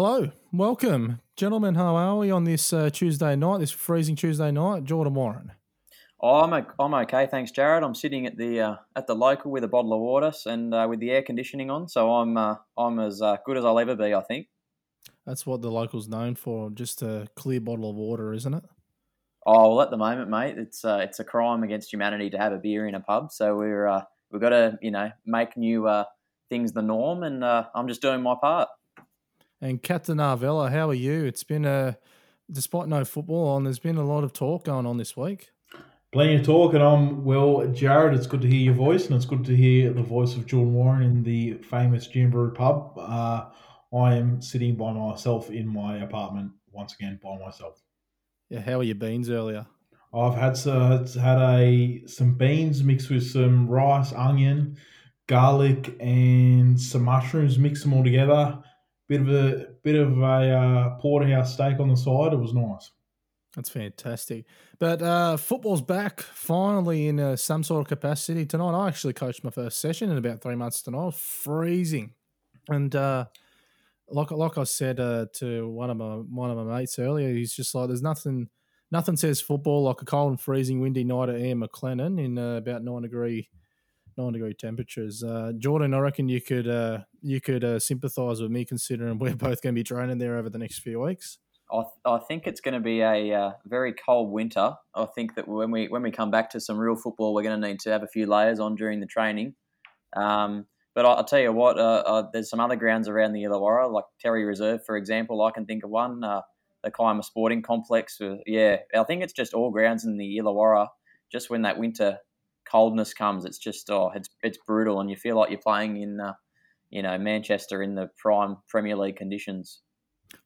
Hello, welcome, gentlemen. How are we on this uh, Tuesday night, this freezing Tuesday night? Jordan Warren. Oh, I'm, I'm okay, thanks, Jared. I'm sitting at the uh, at the local with a bottle of water and uh, with the air conditioning on, so I'm uh, I'm as uh, good as I'll ever be. I think. That's what the local's known for, just a clear bottle of water, isn't it? Oh well, at the moment, mate, it's uh, it's a crime against humanity to have a beer in a pub. So we're uh, we've got to you know make new uh, things the norm, and uh, I'm just doing my part. And Captain Arvella, how are you? It's been a, despite no football on, there's been a lot of talk going on this week. Plenty of talk, and I'm well, Jared. It's good to hear your voice, and it's good to hear the voice of John Warren in the famous Jamberoo pub. Uh, I am sitting by myself in my apartment once again by myself. Yeah, how are your beans earlier? I've had some, had a some beans mixed with some rice, onion, garlic, and some mushrooms. Mix them all together. Bit of a bit of a uh, porterhouse steak on the side. It was nice. That's fantastic. But uh, football's back finally in uh, some sort of capacity tonight. I actually coached my first session in about three months tonight. Freezing, and uh, like like I said uh, to one of my one of my mates earlier, he's just like, "There's nothing, nothing says football like a cold and freezing, windy night at Ian McLennan in uh, about nine degree." Nine degree temperatures. Uh, Jordan, I reckon you could uh, you could uh, sympathise with me considering we're both going to be training there over the next few weeks. I, th- I think it's going to be a uh, very cold winter. I think that when we when we come back to some real football, we're going to need to have a few layers on during the training. Um, but I, will tell you what, uh, uh, there's some other grounds around the Illawarra, like Terry Reserve, for example. I can think of one, uh, the Kiama Sporting Complex. Yeah, I think it's just all grounds in the Illawarra. Just when that winter coldness comes, it's just oh, it's it's brutal, and you feel like you're playing in, uh, you know, Manchester in the prime Premier League conditions.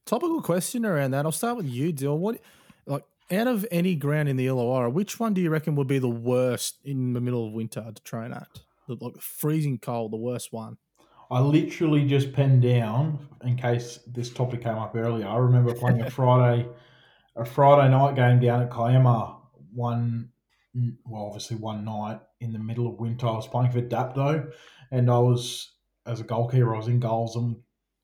Topical question around that. I'll start with you, Dill. What, like, out of any ground in the Illawarra, which one do you reckon would be the worst in the middle of winter to train at? The, like freezing cold, the worst one. I literally just penned down in case this topic came up earlier. I remember playing a Friday, a Friday night game down at Kiama one, well, obviously one night in the middle of winter. I was playing for Dapto, and I was as a goalkeeper. I was in goals, and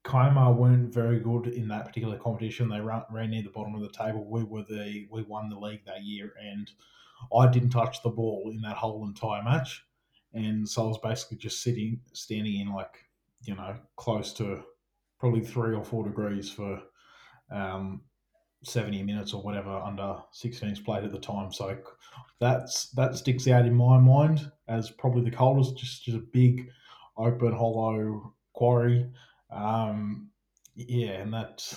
Kiama weren't very good in that particular competition. They ran, ran near the bottom of the table. We were the we won the league that year, and I didn't touch the ball in that whole entire match. And so I was basically just sitting, standing in like you know close to probably three or four degrees for um, 70 minutes or whatever under 16s played at the time. So that's that sticks out in my mind as probably the coldest. Just just a big open hollow quarry. Um, yeah, and that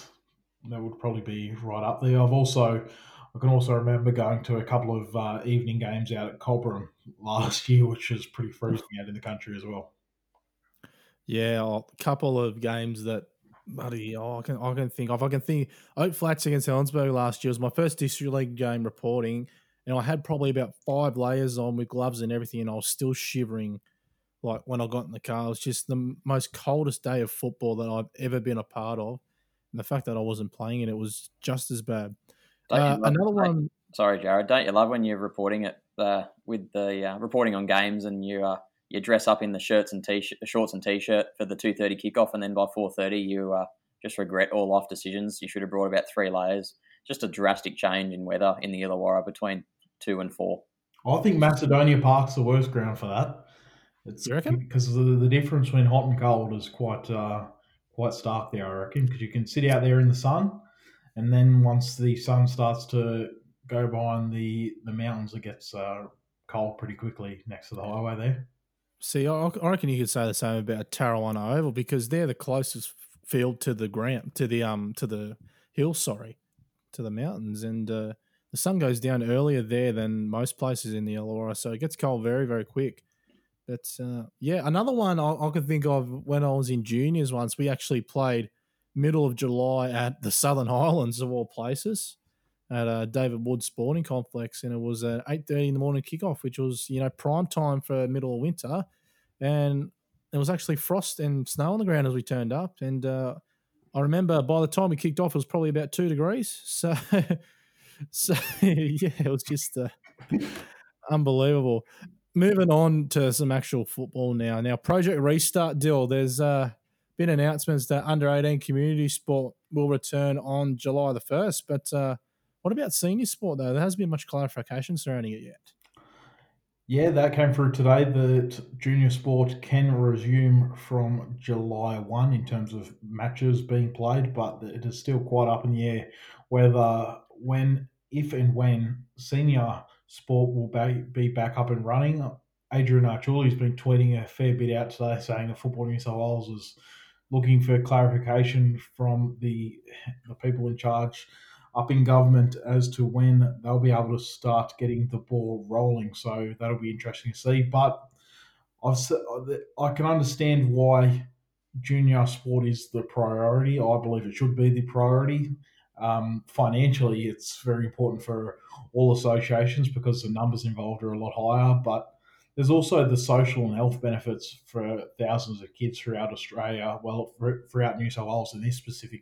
that would probably be right up there. I've also I can also remember going to a couple of uh, evening games out at Cobram last year, which was pretty freezing out in the country as well. Yeah, a couple of games that, buddy, oh, I can I can think of. I can think Oak Flats against Helensburgh last year was my first district league game reporting, and I had probably about five layers on with gloves and everything, and I was still shivering. Like when I got in the car, it was just the most coldest day of football that I've ever been a part of, and the fact that I wasn't playing it, it was just as bad. Uh, another one. Sorry, Jared. Don't you love when you're reporting it uh, with the uh, reporting on games and you uh, you dress up in the shirts and t shorts and t-shirt for the two thirty kickoff, and then by four thirty you uh, just regret all life decisions. You should have brought about three layers. Just a drastic change in weather in the Illawarra between two and four. I think Macedonia Park's the worst ground for that. It's You reckon? because the, the difference between hot and cold is quite uh, quite stark there. I reckon because you can sit out there in the sun, and then once the sun starts to go behind the the mountains, it gets uh, cold pretty quickly next to the highway there. See, I, I reckon you could say the same about Tarrawanna Oval because they're the closest field to the ground, to the um, to the hill. Sorry, to the mountains, and uh, the sun goes down earlier there than most places in the Illawarra, so it gets cold very, very quick. But uh, yeah, another one I, I could think of when I was in juniors once, we actually played middle of July at the Southern Highlands of all places at uh, David Wood Sporting Complex, and it was at eight thirty in the morning kickoff, which was you know prime time for middle of winter, and there was actually frost and snow on the ground as we turned up, and uh, I remember by the time we kicked off, it was probably about two degrees. So, so yeah, it was just uh, unbelievable. Moving on to some actual football now. Now, Project Restart deal. There's uh, been announcements that under 18 community sport will return on July the first. But uh, what about senior sport though? There hasn't been much clarification surrounding it yet. Yeah, that came through today that junior sport can resume from July 1 in terms of matches being played, but it is still quite up in the air whether, when, if and when senior sport will be back up and running. Adrian Arciuli has been tweeting a fair bit out today saying that Football New South Wales is looking for clarification from the, the people in charge up in government as to when they'll be able to start getting the ball rolling. So that'll be interesting to see. But I've, I can understand why junior sport is the priority. I believe it should be the priority. Um, financially, it's very important for all associations because the numbers involved are a lot higher. But there's also the social and health benefits for thousands of kids throughout Australia, well, throughout New South Wales in this specific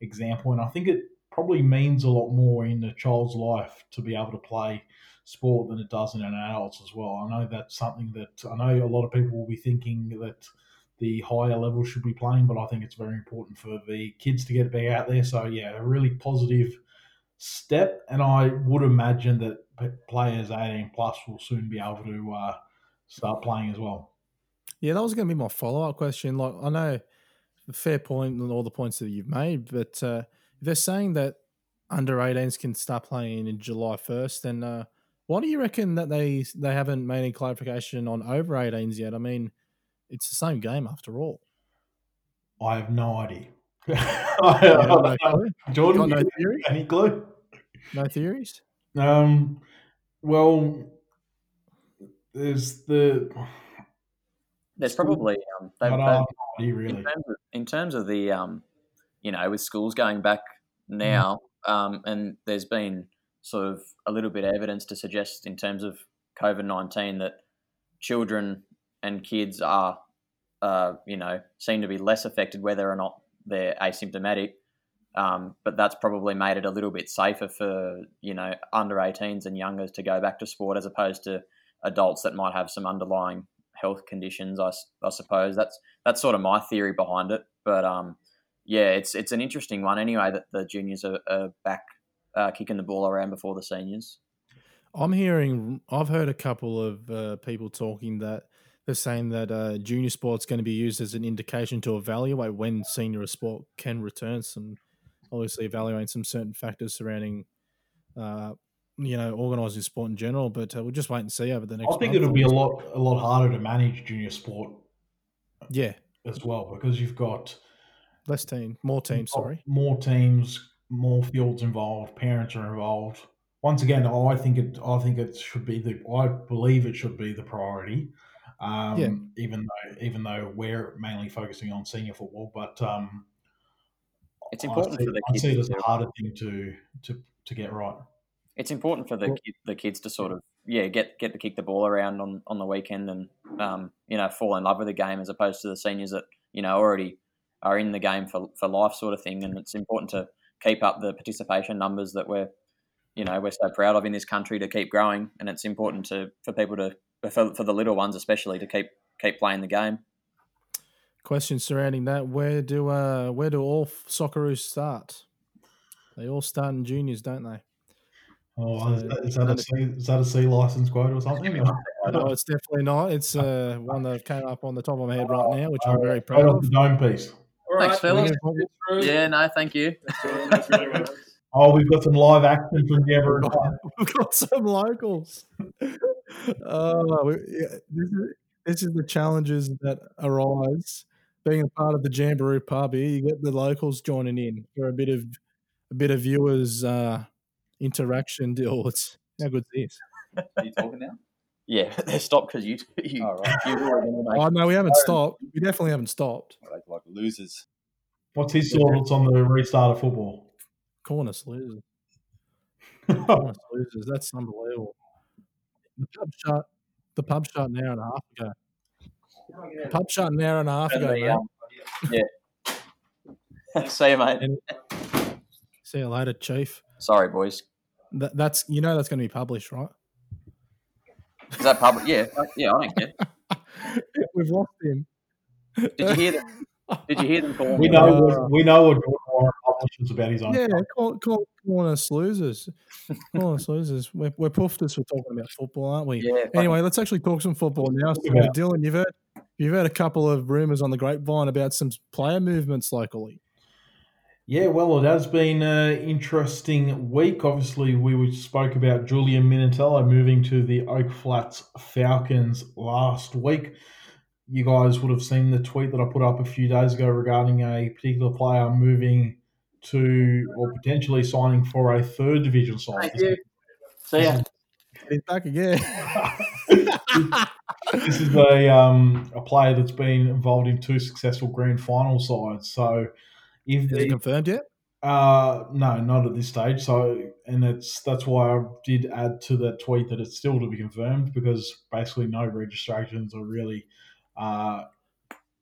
example. And I think it probably means a lot more in a child's life to be able to play sport than it does in an adult's as well. I know that's something that I know a lot of people will be thinking that the higher level should be playing, but I think it's very important for the kids to get back out there. So yeah, a really positive step, and I would imagine that players 18 plus will soon be able to uh, start playing as well. Yeah, that was going to be my follow up question. Like I know, fair point and all the points that you've made, but uh, they're saying that under 18s can start playing in July 1st, then uh, why do you reckon that they they haven't made any clarification on over 18s yet? I mean, it's the same game after all. I have no idea. I, no Jordan, no theory? any clue? No theories? Um, well, there's the there's probably um, they've, they've, really. in, terms of, in terms of the um, you know, with schools going back now, mm. um, and there's been sort of a little bit of evidence to suggest in terms of COVID 19 that children and kids are, uh, you know, seem to be less affected whether or not they're asymptomatic. Um, but that's probably made it a little bit safer for, you know, under 18s and youngers to go back to sport as opposed to adults that might have some underlying health conditions. I, I suppose that's that's sort of my theory behind it. But um, yeah, it's it's an interesting one anyway that the juniors are, are back uh, kicking the ball around before the seniors. I'm hearing, I've heard a couple of uh, people talking that they're saying that uh, junior sport's going to be used as an indication to evaluate when senior sport can return. Some obviously evaluating some certain factors surrounding, uh, you know, organising sport in general. But uh, we'll just wait and see over the next. I think it'll be a lot a lot harder to manage junior sport. Yeah, as well because you've got Less team, more teams. Sorry, more teams, more fields involved. Parents are involved. Once again, I think it. I think it should be the. I believe it should be the priority. Um, yeah. Even though, even though we're mainly focusing on senior football, but um, it's important see, for the kids. I see it as a harder thing to to to get right. It's important for the well, the kids to sort of yeah get get to kick the ball around on on the weekend and um, you know fall in love with the game as opposed to the seniors that you know already are in the game for, for life sort of thing. And it's important to keep up the participation numbers that we're, you know, we're so proud of in this country to keep growing. And it's important to for people to for, for the little ones especially to keep keep playing the game. Question surrounding that: Where do uh where do all Socceroos start? They all start in juniors, don't they? Oh, is, that, is, that a C, is that a C license quote or something? no, it's definitely not. It's uh, one that came up on the top of my head right now, which I'm very proud of. The dome piece. All Thanks, fellas. Yeah, no, thank you. oh, we've got some live action from Deborah. we've got some locals. oh, yeah, this, is, this is the challenges that arise being a part of the Jamberoo pub here. You get the locals joining in for a bit of a bit of viewers uh, interaction deal. It's how good is this? Are you talking now? Yeah, they stopped because you. you, oh, right. you oh no, we haven't stopped. We definitely haven't stopped. Like, like losers. What's his thoughts on the restart of football? Corners losers. Corners losers. That's unbelievable. The pub shut. The pub shut an hour and a half ago. The pub shut an hour and a half ago, mate. Um, yeah. See you, mate. And, see you later, Chief. Sorry, boys. That, that's you know that's going to be published, right? Is that public? Yeah, yeah, I don't care. We've lost him. Did you hear them? Did you hear them call? We know. Uh, we know what conscious about his own. Yeah, call, call, calling us losers. calling us losers. We're, we're puffed for talking about football, aren't we? Yeah. Anyway, let's actually talk some football now. So, about- Dylan, you've heard you've heard a couple of rumours on the grapevine about some player movements locally. Yeah, well, it has been an interesting week. Obviously, we spoke about Julian Minatello moving to the Oak Flats Falcons last week. You guys would have seen the tweet that I put up a few days ago regarding a particular player moving to or potentially signing for a third division side. Thank you. See ya. He's back again. this is a um, a player that's been involved in two successful grand final sides. So, if Is it confirmed yet? uh, no, not at this stage. So, and it's that's why I did add to that tweet that it's still to be confirmed because basically no registrations are really uh,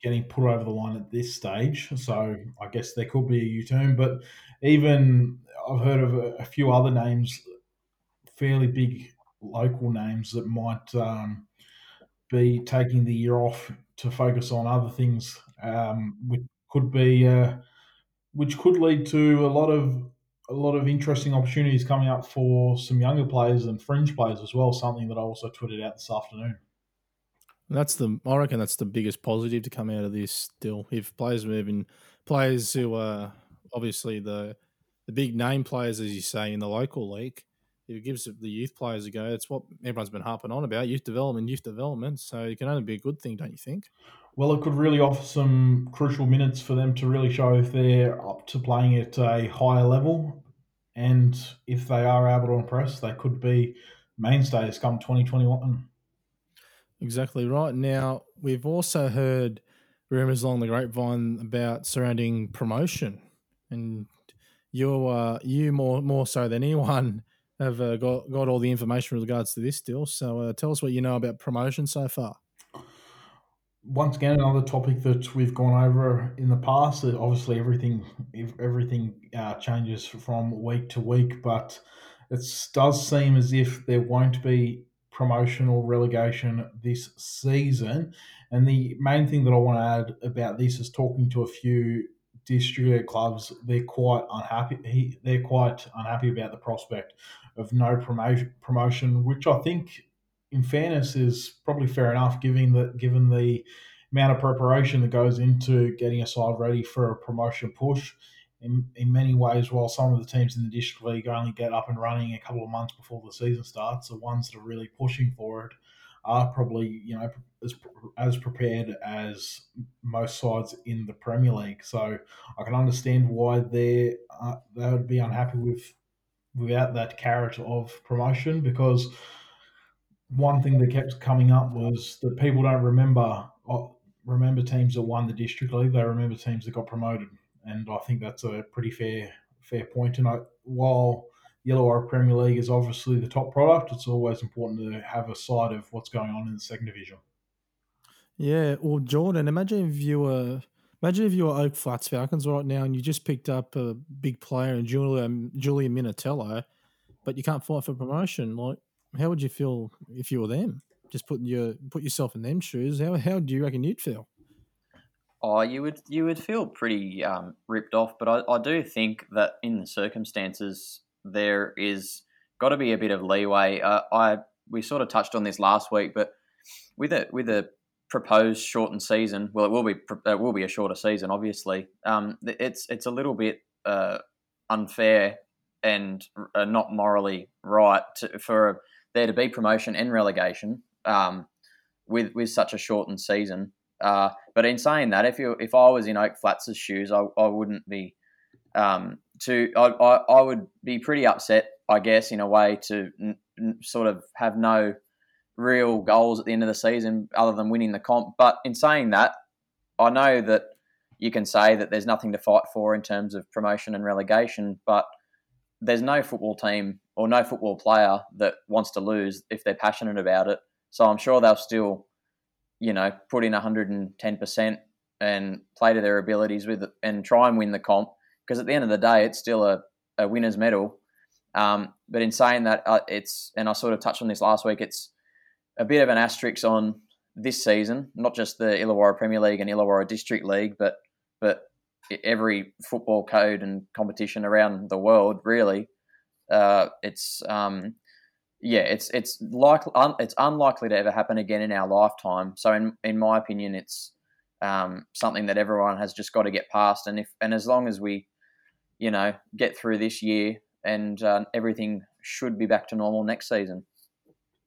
getting put over the line at this stage. So, I guess there could be a U turn, but even I've heard of a, a few other names, fairly big local names that might um, be taking the year off to focus on other things, um, which could be. Uh, which could lead to a lot of a lot of interesting opportunities coming up for some younger players and fringe players as well. Something that I also tweeted out this afternoon. That's the I reckon that's the biggest positive to come out of this. Still, if players moving, players who are obviously the the big name players, as you say, in the local league, it gives the youth players a go, it's what everyone's been harping on about youth development, youth development. So it can only be a good thing, don't you think? Well, it could really offer some crucial minutes for them to really show if they're up to playing at a higher level, and if they are able to impress, they could be mainstays come 2021. Exactly right. Now we've also heard rumors along the grapevine about surrounding promotion, and you, uh, you more more so than anyone, have uh, got got all the information with regards to this deal. So uh, tell us what you know about promotion so far. once again another topic that we've gone over in the past obviously everything everything uh, changes from week to week but it does seem as if there won't be promotion or relegation this season and the main thing that i want to add about this is talking to a few district clubs they're quite unhappy he, they're quite unhappy about the prospect of no promotion promotion which i think in fairness, is probably fair enough, given that given the amount of preparation that goes into getting a side ready for a promotion push. In, in many ways, while some of the teams in the district league only get up and running a couple of months before the season starts, the ones that are really pushing for it are probably you know as as prepared as most sides in the Premier League. So I can understand why they uh, they would be unhappy with without that carrot of promotion because one thing that kept coming up was that people don't remember uh, remember teams that won the district league. They remember teams that got promoted, and I think that's a pretty fair fair point. And I, while Yellow Premier League is obviously the top product, it's always important to have a side of what's going on in the second division. Yeah, well, Jordan, imagine if you were imagine if you were Oak Flats Falcons right now and you just picked up a big player in Julian Julian Minatello, but you can't fight for promotion. Like, how would you feel if you were them? Just put your put yourself in them shoes. How how do you reckon you'd feel? Oh, you would you would feel pretty um, ripped off, but I, I do think that in the circumstances there is got to be a bit of leeway. Uh, I we sort of touched on this last week, but with a with a proposed shortened season, well, it will be it will be a shorter season, obviously. Um, it's it's a little bit uh, unfair and uh, not morally right to, for there to be promotion and relegation um, with with such a shortened season. Uh, but in saying that, if you if I was in Oak Flats' shoes, I, I wouldn't be um, to I, I, I would be pretty upset, I guess, in a way to n- n- sort of have no real goals at the end of the season other than winning the comp. But in saying that, I know that you can say that there's nothing to fight for in terms of promotion and relegation, but there's no football team or no football player that wants to lose if they're passionate about it. So I'm sure they'll still, you know, put in 110% and play to their abilities with it and try and win the comp. Because at the end of the day, it's still a, a winner's medal. Um, but in saying that, uh, it's, and I sort of touched on this last week, it's a bit of an asterisk on this season, not just the Illawarra Premier League and Illawarra District League, but but every football code and competition around the world. Really, uh, it's um, yeah, it's it's likely un, it's unlikely to ever happen again in our lifetime. So in in my opinion, it's um, something that everyone has just got to get past. And if and as long as we, you know, get through this year and uh, everything should be back to normal next season.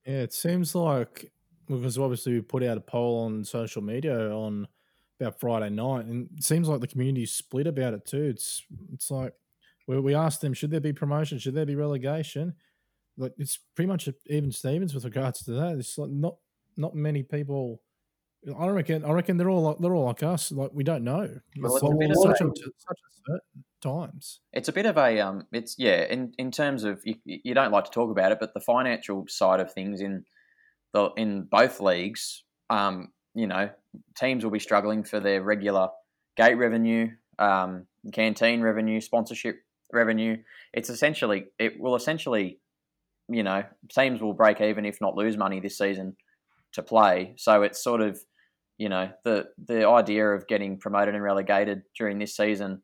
Yeah, it seems like because obviously we put out a poll on social media on about Friday night, and it seems like the community split about it too. It's it's like we, we asked them, should there be promotion, should there be relegation? Like it's pretty much even Stevens with regards to that. It's like not not many people. I reckon. I reckon they're all like, they're all like us. Like we don't know. Well, It's it's like such, a, such a certain times. It's a bit of a um, it's yeah. In in terms of you, you don't like to talk about it, but the financial side of things in the in both leagues, um, you know, teams will be struggling for their regular gate revenue, um, canteen revenue, sponsorship revenue. It's essentially it will essentially, you know, teams will break even if not lose money this season to play. So it's sort of, you know, the the idea of getting promoted and relegated during this season.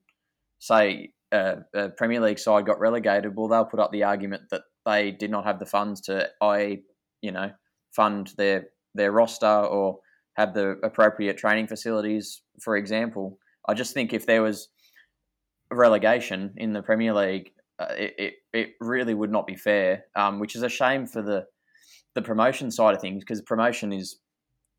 Say a, a Premier League side got relegated, well, they'll put up the argument that they did not have the funds to, i.e., you know, fund their their roster or have the appropriate training facilities. For example, I just think if there was relegation in the Premier League, uh, it, it it really would not be fair. Um, which is a shame for the the promotion side of things because promotion is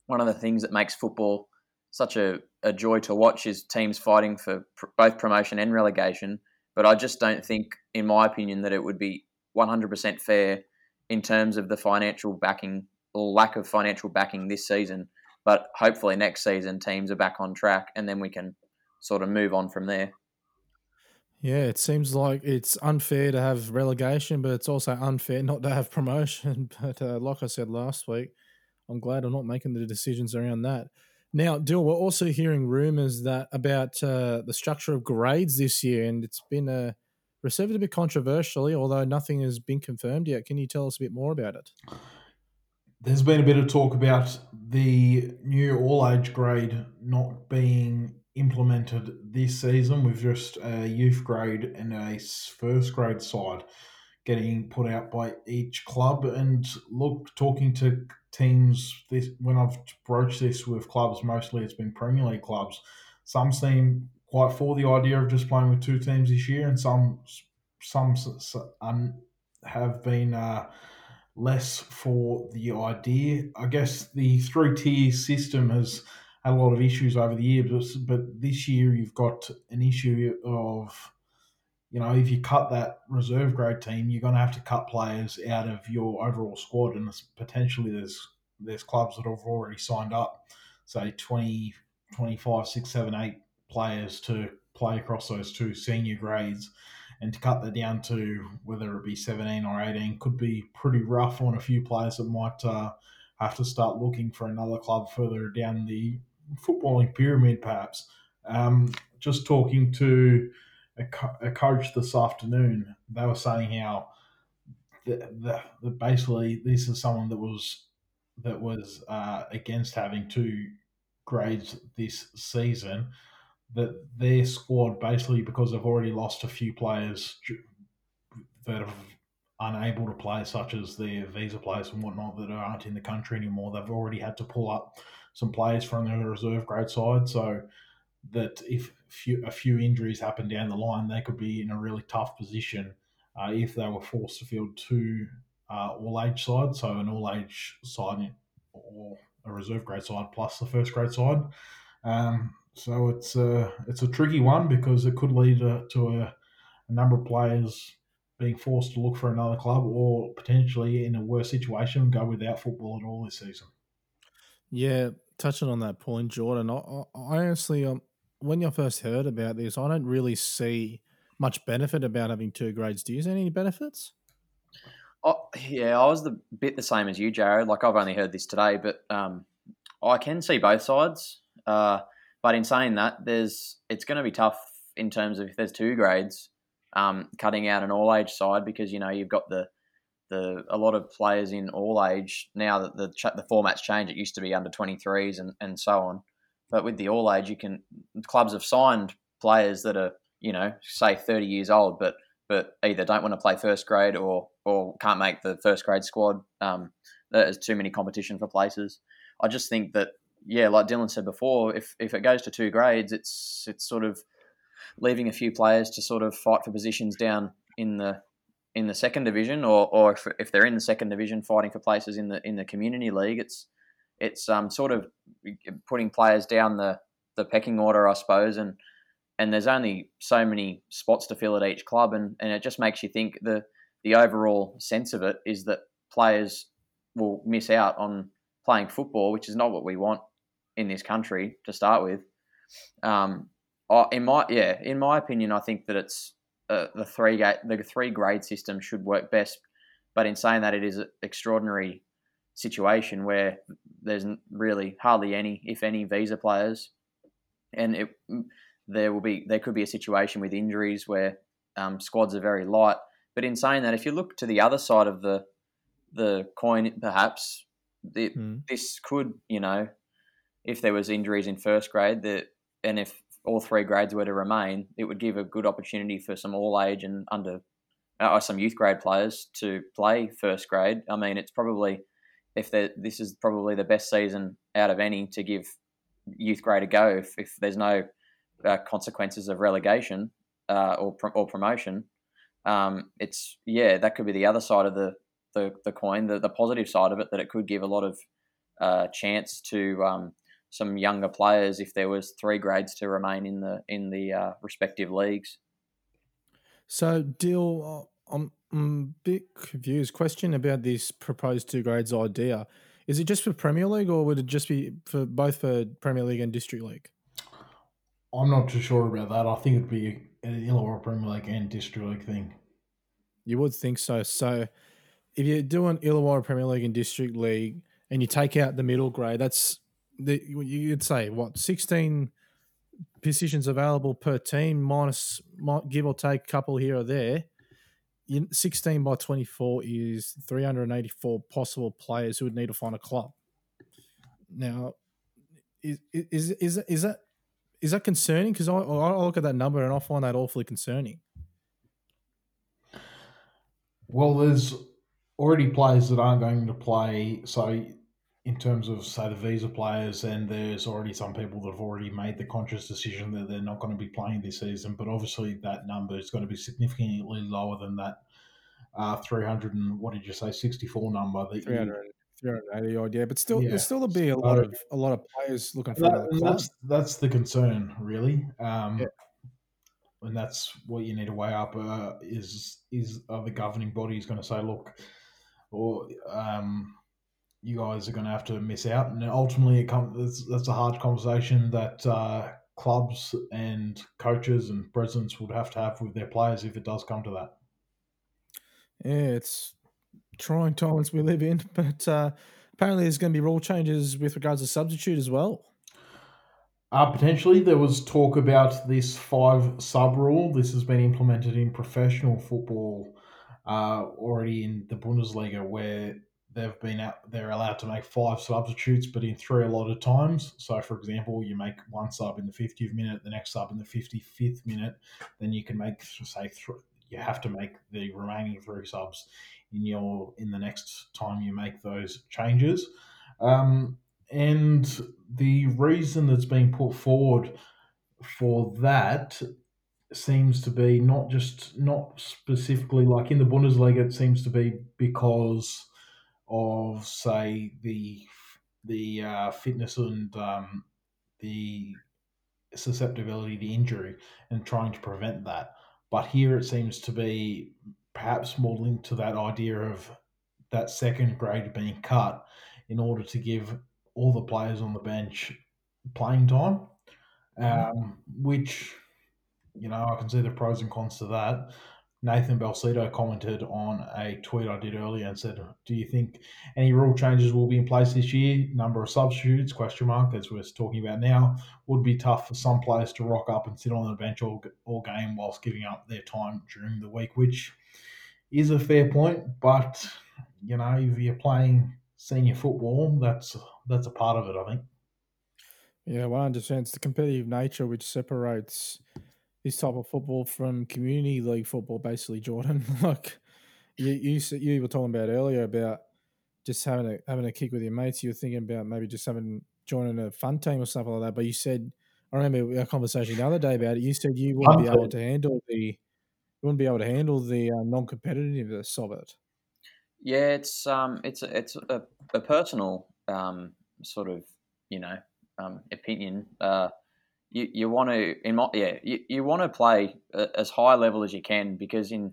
one of the things that makes football such a, a joy to watch is teams fighting for pr- both promotion and relegation. But I just don't think, in my opinion, that it would be 100% fair in terms of the financial backing or lack of financial backing this season. But hopefully next season teams are back on track and then we can sort of move on from there. Yeah, it seems like it's unfair to have relegation, but it's also unfair not to have promotion. But uh, like I said last week, I'm glad I'm not making the decisions around that. Now, Dill, we're also hearing rumours that about uh, the structure of grades this year, and it's been uh, received a bit controversially, although nothing has been confirmed yet. Can you tell us a bit more about it? There's been a bit of talk about the new all age grade not being implemented this season with just a youth grade and a first grade side getting put out by each club. And look, talking to teams, this when I've broached this with clubs, mostly it's been Premier League clubs. Some seem quite for the idea of just playing with two teams this year, and some some have been. Uh, less for the idea. I guess the three tier system has had a lot of issues over the years, but, but this year you've got an issue of, you know, if you cut that reserve grade team, you're going to have to cut players out of your overall squad, and potentially there's there's clubs that have already signed up, say 20, 25, 6, 7, 8 players to play across those two senior grades and to cut that down to whether it be 17 or 18 could be pretty rough on a few players that might uh, have to start looking for another club further down the footballing pyramid, perhaps. Um, just talking to a, co- a coach this afternoon, they were saying how the, the, the basically this is someone that was that was uh, against having two grades this season that their squad basically because they've already lost a few players that are unable to play, such as their visa players and whatnot that aren't in the country anymore. They've already had to pull up some players from their reserve grade side, so that if few, a few injuries happen down the line, they could be in a really tough position uh, if they were forced to field two uh, all age sides, so an all age side or a reserve grade side plus the first grade side. Um, so it's a it's a tricky one because it could lead to, to a, a, number of players being forced to look for another club or potentially in a worse situation go without football at all this season. Yeah, touching on that point, Jordan, I, I honestly, um, when you first heard about this, I don't really see much benefit about having two grades. Do you see any benefits? Oh, yeah, I was the bit the same as you, Jared. Like I've only heard this today, but um, I can see both sides. Uh, but in saying that, there's it's going to be tough in terms of if there's two grades, um, cutting out an all age side because you know you've got the the a lot of players in all age now that the the formats change. It used to be under 23s and and so on, but with the all age, you can clubs have signed players that are you know say 30 years old, but but either don't want to play first grade or or can't make the first grade squad. Um, there's too many competition for places. I just think that yeah, like Dylan said before, if if it goes to two grades, it's it's sort of leaving a few players to sort of fight for positions down in the in the second division, or, or if, if they're in the second division, fighting for places in the in the community league. It's it's um, sort of putting players down the, the pecking order, I suppose, and and there's only so many spots to fill at each club, and, and it just makes you think the the overall sense of it is that players will miss out on playing football, which is not what we want in this country to start with. Um, in my yeah, in my opinion, I think that it's uh, the three gate the three grade system should work best. But in saying that, it is an extraordinary situation where there's really hardly any, if any, visa players, and it, there will be there could be a situation with injuries where um, squads are very light. But in saying that, if you look to the other side of the the coin, perhaps mm. this could, you know, if there was injuries in first grade, that and if all three grades were to remain, it would give a good opportunity for some all age and under uh, some youth grade players to play first grade. I mean, it's probably if this is probably the best season out of any to give youth grade a go if, if there's no uh, consequences of relegation uh, or or promotion. Um, it's yeah, that could be the other side of the the, the coin, the, the positive side of it, that it could give a lot of uh, chance to um, some younger players if there was three grades to remain in the in the uh, respective leagues. So, Dill, uh, I'm, I'm a bit confused. Question about this proposed two grades idea: Is it just for Premier League, or would it just be for both for Premier League and District League? I'm not too sure about that. I think it'd be an Illawarra Premier League and District League thing. You would think so. So, if you're doing Illawarra Premier League and District League, and you take out the middle grade, that's the, you'd say what 16 positions available per team minus might give or take a couple here or there 16 by 24 is 384 possible players who would need to find a club. Now is is is, is that is that concerning? Because I, I look at that number and i find that awfully concerning. Well there's already players that aren't going to play so in terms of say the visa players, and there's already some people that have already made the conscious decision that they're not going to be playing this season. But obviously, that number is going to be significantly lower than that uh, 300 and what did you say 64 number that 300 380 odd yeah but still yeah. there's still to be a lot of a lot of players looking for that, that's that's the concern really um, yeah. and that's what you need to weigh up uh, is is are the governing bodies going to say look or um, you guys are going to have to miss out. And ultimately, it comes, that's a hard conversation that uh, clubs and coaches and presidents would have to have with their players if it does come to that. Yeah, it's trying times we live in, but uh, apparently there's going to be rule changes with regards to substitute as well. Uh, potentially, there was talk about this five sub rule. This has been implemented in professional football uh, already in the Bundesliga, where they've been out they're allowed to make five substitutes but in three a lot of times. So for example you make one sub in the 50th minute the next sub in the 55th minute then you can make say you have to make the remaining three subs in your in the next time you make those changes. Um, and the reason that's been put forward for that seems to be not just not specifically like in the Bundesliga it seems to be because of say the the uh, fitness and um, the susceptibility to injury and trying to prevent that. But here it seems to be perhaps more linked to that idea of that second grade being cut in order to give all the players on the bench playing time, mm-hmm. um, which you know I can see the pros and cons to that. Nathan Balsito commented on a tweet I did earlier and said, "Do you think any rule changes will be in place this year? Number of substitutes? Question mark. As we're talking about now, would be tough for some players to rock up and sit on the bench all, all game whilst giving up their time during the week, which is a fair point. But you know, if you're playing senior football, that's that's a part of it. I think. Yeah, one hundred percent. It's the competitive nature which separates this type of football from community league football, basically, Jordan. like you, you you were talking about earlier about just having a having a kick with your mates. You were thinking about maybe just having joining a fun team or something like that. But you said, I remember our conversation the other day about it. You said you wouldn't be able to handle the you wouldn't be able to handle the uh, non competitiveness of it. Yeah, it's um, it's it's a, a personal um, sort of you know um, opinion. Uh, you you want to in my, yeah you, you want to play as high level as you can because in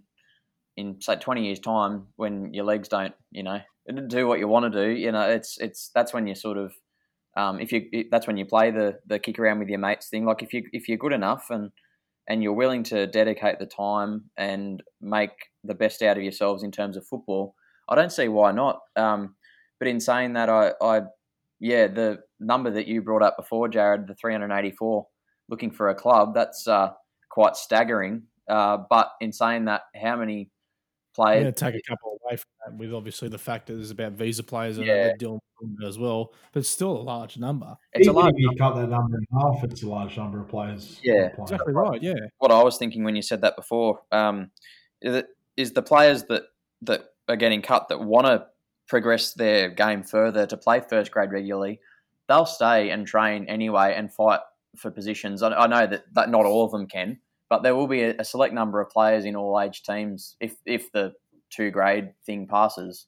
in say twenty years time when your legs don't you know do what you want to do you know it's it's that's when you sort of um, if you that's when you play the the kick around with your mates thing like if you if you're good enough and and you're willing to dedicate the time and make the best out of yourselves in terms of football I don't see why not. Um, but in saying that, I, I, yeah, the number that you brought up before, Jared, the 384, looking for a club, that's uh, quite staggering. Uh, but in saying that, how many players? Yeah, take a couple away from that, with obviously the fact that there's about visa players and yeah. dealing as well, but still a large number. It's Even a large if you number. cut that number in half, it's a large number of players. Yeah, exactly right. Yeah. What I was thinking when you said that before um, is, is the players that that are getting cut that want to progress their game further to play first grade regularly, they'll stay and train anyway and fight for positions. I, I know that, that not all of them can, but there will be a, a, select number of players in all age teams if if the two grade thing passes.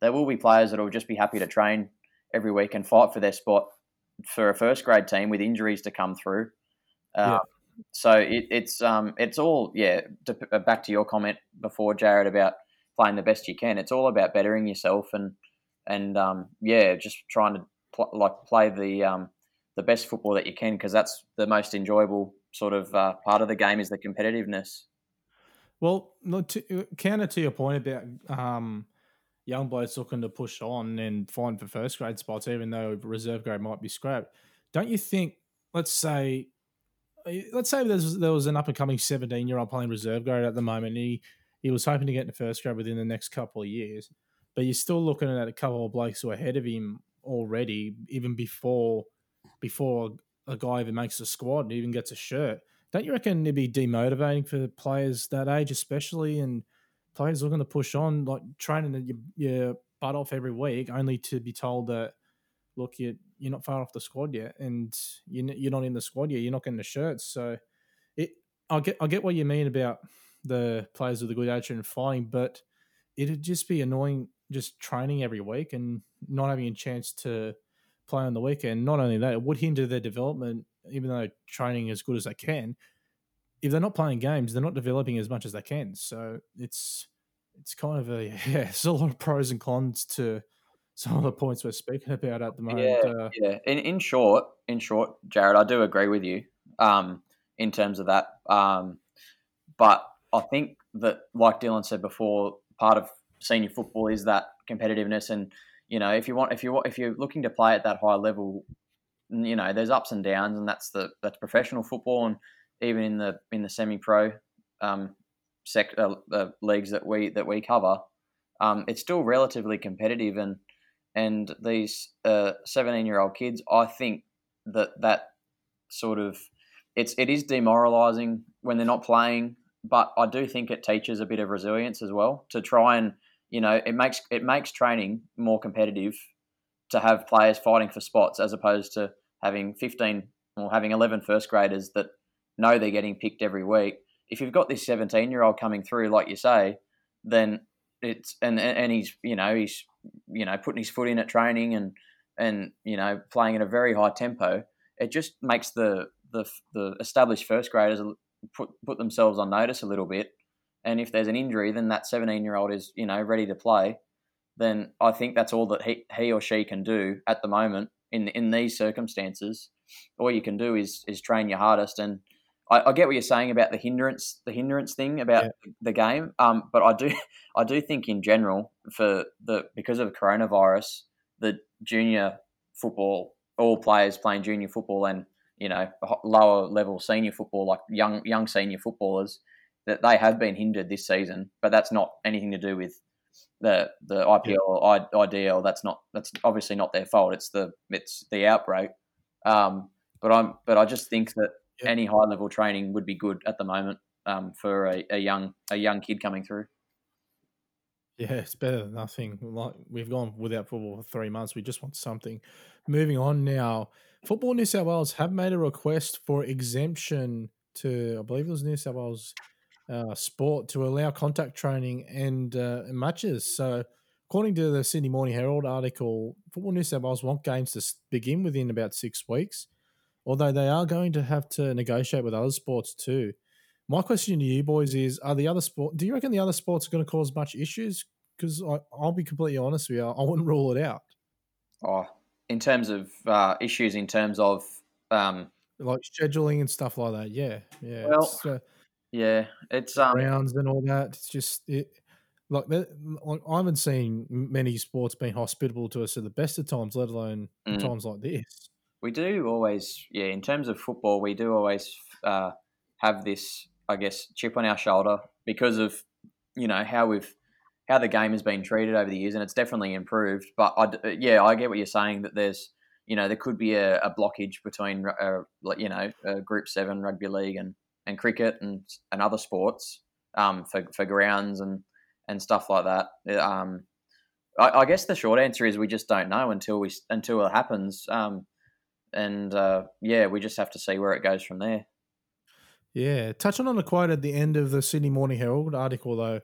There will be players that will just be happy to train every week and fight for their spot for a first grade team with injuries to come through. Uh, yeah. So it, it's um, it's all yeah. To, back to your comment before, Jared, about playing the best you can. It's all about bettering yourself and and um, yeah, just trying to pl- like play the um, the best football that you can because that's the most enjoyable sort of uh, part of the game is the competitiveness. Well, to, counter to your point about um, young blokes looking to push on and find for first grade spots, even though reserve grade might be scrapped. Don't you think? Let's say, let's say there was an up and coming seventeen year old playing reserve grade at the moment. he he was hoping to get into first grade within the next couple of years, but you're still looking at a couple of blokes who are ahead of him already, even before before a guy even makes a squad and even gets a shirt. Don't you reckon it'd be demotivating for players that age, especially, and players looking to push on, like training your, your butt off every week, only to be told that, look, you you're not far off the squad yet, and you're you're not in the squad yet. You're not getting the shirts. So, it I get I get what you mean about the players with a good attitude and fighting, but it'd just be annoying just training every week and not having a chance to play on the weekend. Not only that, it would hinder their development, even though training as good as they can. If they're not playing games, they're not developing as much as they can. So it's it's kind of a yeah, there's a lot of pros and cons to some of the points we're speaking about at the moment. Yeah, uh, yeah. In in short, in short, Jared, I do agree with you um, in terms of that. Um, but I think that, like Dylan said before, part of senior football is that competitiveness, and you know, if you want, if you if you're looking to play at that high level, you know, there's ups and downs, and that's the that's professional football, and even in the in the semi-pro um, sec, uh, uh, leagues that we that we cover, um, it's still relatively competitive, and and these 17 uh, year old kids, I think that that sort of it's it is demoralizing when they're not playing but I do think it teaches a bit of resilience as well to try and you know it makes it makes training more competitive to have players fighting for spots as opposed to having 15 or having 11 first graders that know they're getting picked every week. If you've got this 17 year old coming through, like you say, then it's and and he's you know he's you know putting his foot in at training and and you know playing at a very high tempo. It just makes the the the established first graders put put themselves on notice a little bit. And if there's an injury, then that 17 year old is you know ready to play. Then I think that's all that he, he or she can do at the moment in in these circumstances. All you can do is is train your hardest. And I, I get what you're saying about the hindrance the hindrance thing about yeah. the game. Um, but I do I do think in general for the because of coronavirus, the junior football all players playing junior football and you know lower level senior football, like young young senior footballers, that they have been hindered this season. But that's not anything to do with the the IPL or IDL. That's not that's obviously not their fault. It's the it's the outbreak. Um, but I'm but I just think that yep. any high level training would be good at the moment um, for a, a young a young kid coming through. Yeah, it's better than nothing. Like we've gone without football for three months. We just want something. Moving on now. Football New South Wales have made a request for exemption to, I believe it was New South Wales uh, Sport, to allow contact training and uh, matches. So, according to the Sydney Morning Herald article, Football New South Wales want games to begin within about six weeks, although they are going to have to negotiate with other sports too. My question to you boys is: Are the other sport? Do you reckon the other sports are going to cause much issues? Because I'll be completely honest with you, I wouldn't rule it out. Oh, in terms of uh, issues, in terms of um, like scheduling and stuff like that. Yeah, yeah. Well, it's, uh, yeah, it's um, rounds and all that. It's just it. Like, like I haven't seen many sports being hospitable to us at the best of times, let alone mm. times like this. We do always, yeah. In terms of football, we do always uh, have this I guess, chip on our shoulder because of you know how we've how the game has been treated over the years, and it's definitely improved. But I, yeah, I get what you're saying that there's you know there could be a, a blockage between uh, you know uh, Group Seven rugby league and, and cricket and and other sports um, for for grounds and and stuff like that. Um, I, I, guess the short answer is we just don't know until we until it happens. Um, and uh, yeah, we just have to see where it goes from there. Yeah, touching on a quote at the end of the Sydney Morning Herald article though,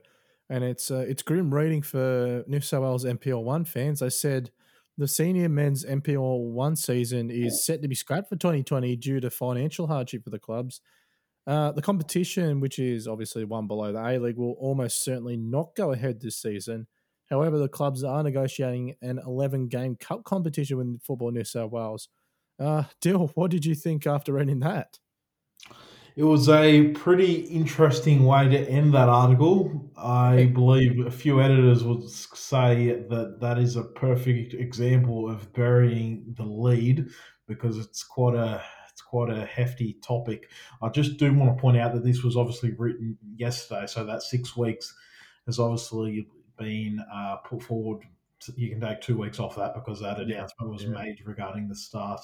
and it's uh, it's grim reading for New South Wales NPL one fans. They said the senior men's NPL one season is set to be scrapped for 2020 due to financial hardship for the clubs. Uh, the competition, which is obviously one below the A League, will almost certainly not go ahead this season. However, the clubs are negotiating an 11 game cup competition with Football New South Wales. Uh, Dill, what did you think after reading that? It was a pretty interesting way to end that article. I believe a few editors would say that that is a perfect example of burying the lead because it's quite a it's quite a hefty topic. I just do want to point out that this was obviously written yesterday, so that six weeks has obviously been uh, put forward. You can take two weeks off that because that announcement was yeah. made regarding the start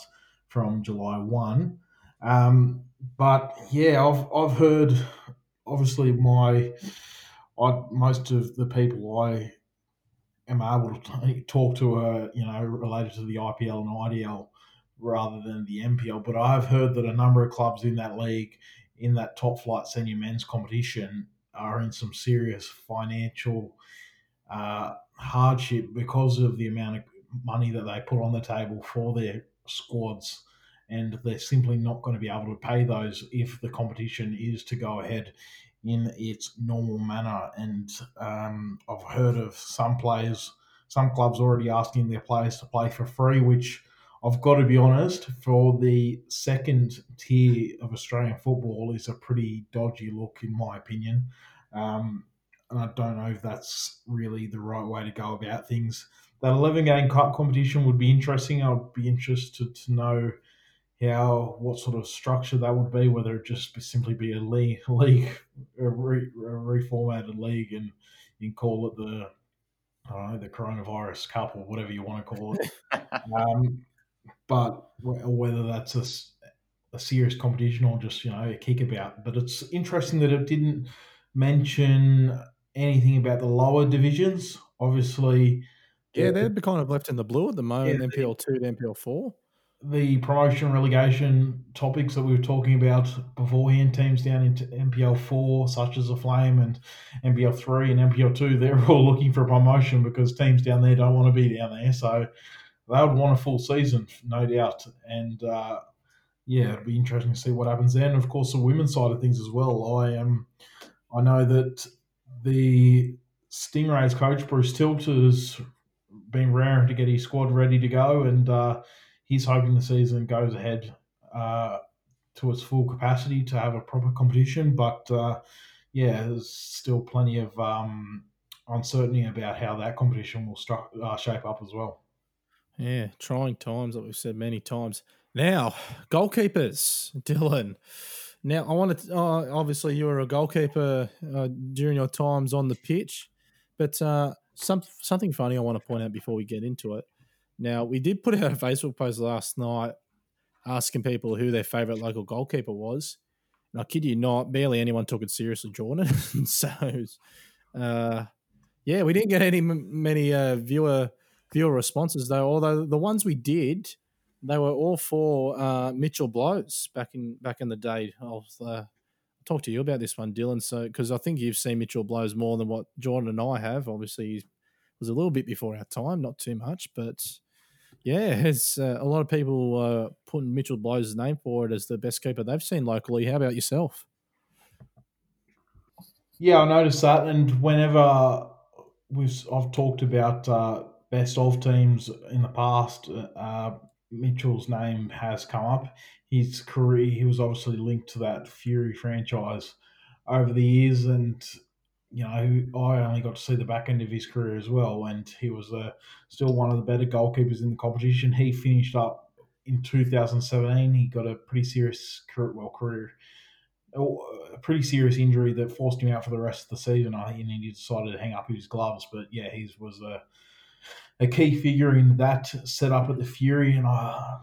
from July one. Um, but yeah, I've I've heard obviously my I most of the people I am able to talk to are you know related to the IPL and IDL rather than the NPL. But I've heard that a number of clubs in that league, in that top flight senior men's competition, are in some serious financial uh, hardship because of the amount of money that they put on the table for their squads and they're simply not going to be able to pay those if the competition is to go ahead in its normal manner. And um, I've heard of some players, some clubs already asking their players to play for free, which I've got to be honest, for the second tier of Australian football is a pretty dodgy look, in my opinion. Um, and I don't know if that's really the right way to go about things. That 11 game cup competition would be interesting. I'd be interested to know how what sort of structure that would be, whether it just simply be a league, league a, re, a reformatted league, and you can call it the I don't know the coronavirus cup or whatever you want to call it. um, but whether that's a, a serious competition or just you know a kickabout, but it's interesting that it didn't mention anything about the lower divisions. Obviously, yeah, they'd be kind of left in the blue at the moment. Yeah, NPL two to NPL four the promotion relegation topics that we were talking about beforehand, teams down into NPL four, such as the Flame and NPL three and NPL two, they're all looking for promotion because teams down there don't want to be down there. So they would want a full season, no doubt. And uh, yeah, it'd be interesting to see what happens then. Of course, the women's side of things as well. I am, um, I know that the Stingrays coach Bruce Tilt has been raring to get his squad ready to go, and uh, he's hoping the season goes ahead uh, to its full capacity to have a proper competition. But uh, yeah, there's still plenty of um, uncertainty about how that competition will stru- uh, shape up as well. Yeah, trying times, like we've said many times. Now, goalkeepers, Dylan. Now, I want to. Uh, obviously, you were a goalkeeper uh, during your times on the pitch, but uh, some something funny I want to point out before we get into it. Now, we did put out a Facebook post last night asking people who their favourite local goalkeeper was. And I kid you not, barely anyone took it seriously, Jordan. so, uh, yeah, we didn't get any many uh, viewer viewer responses though. Although the ones we did, they were all for uh, Mitchell Blows back in back in the day. I'll uh, talk to you about this one, Dylan. So because I think you've seen Mitchell Blows more than what Jordan and I have. Obviously, he was a little bit before our time, not too much, but yeah, it's uh, a lot of people uh, putting Mitchell Blows' name forward as the best keeper they've seen locally. How about yourself? Yeah, I noticed that, and whenever we've I've talked about uh, best of teams in the past, uh, Mitchell's name has come up. His career, he was obviously linked to that Fury franchise over the years, and you know, I only got to see the back end of his career as well, and he was uh, still one of the better goalkeepers in the competition. He finished up in 2017. He got a pretty serious career, well career, a pretty serious injury that forced him out for the rest of the season. I think, and he decided to hang up his gloves. But yeah, he was a a key figure in that setup at the Fury, and I,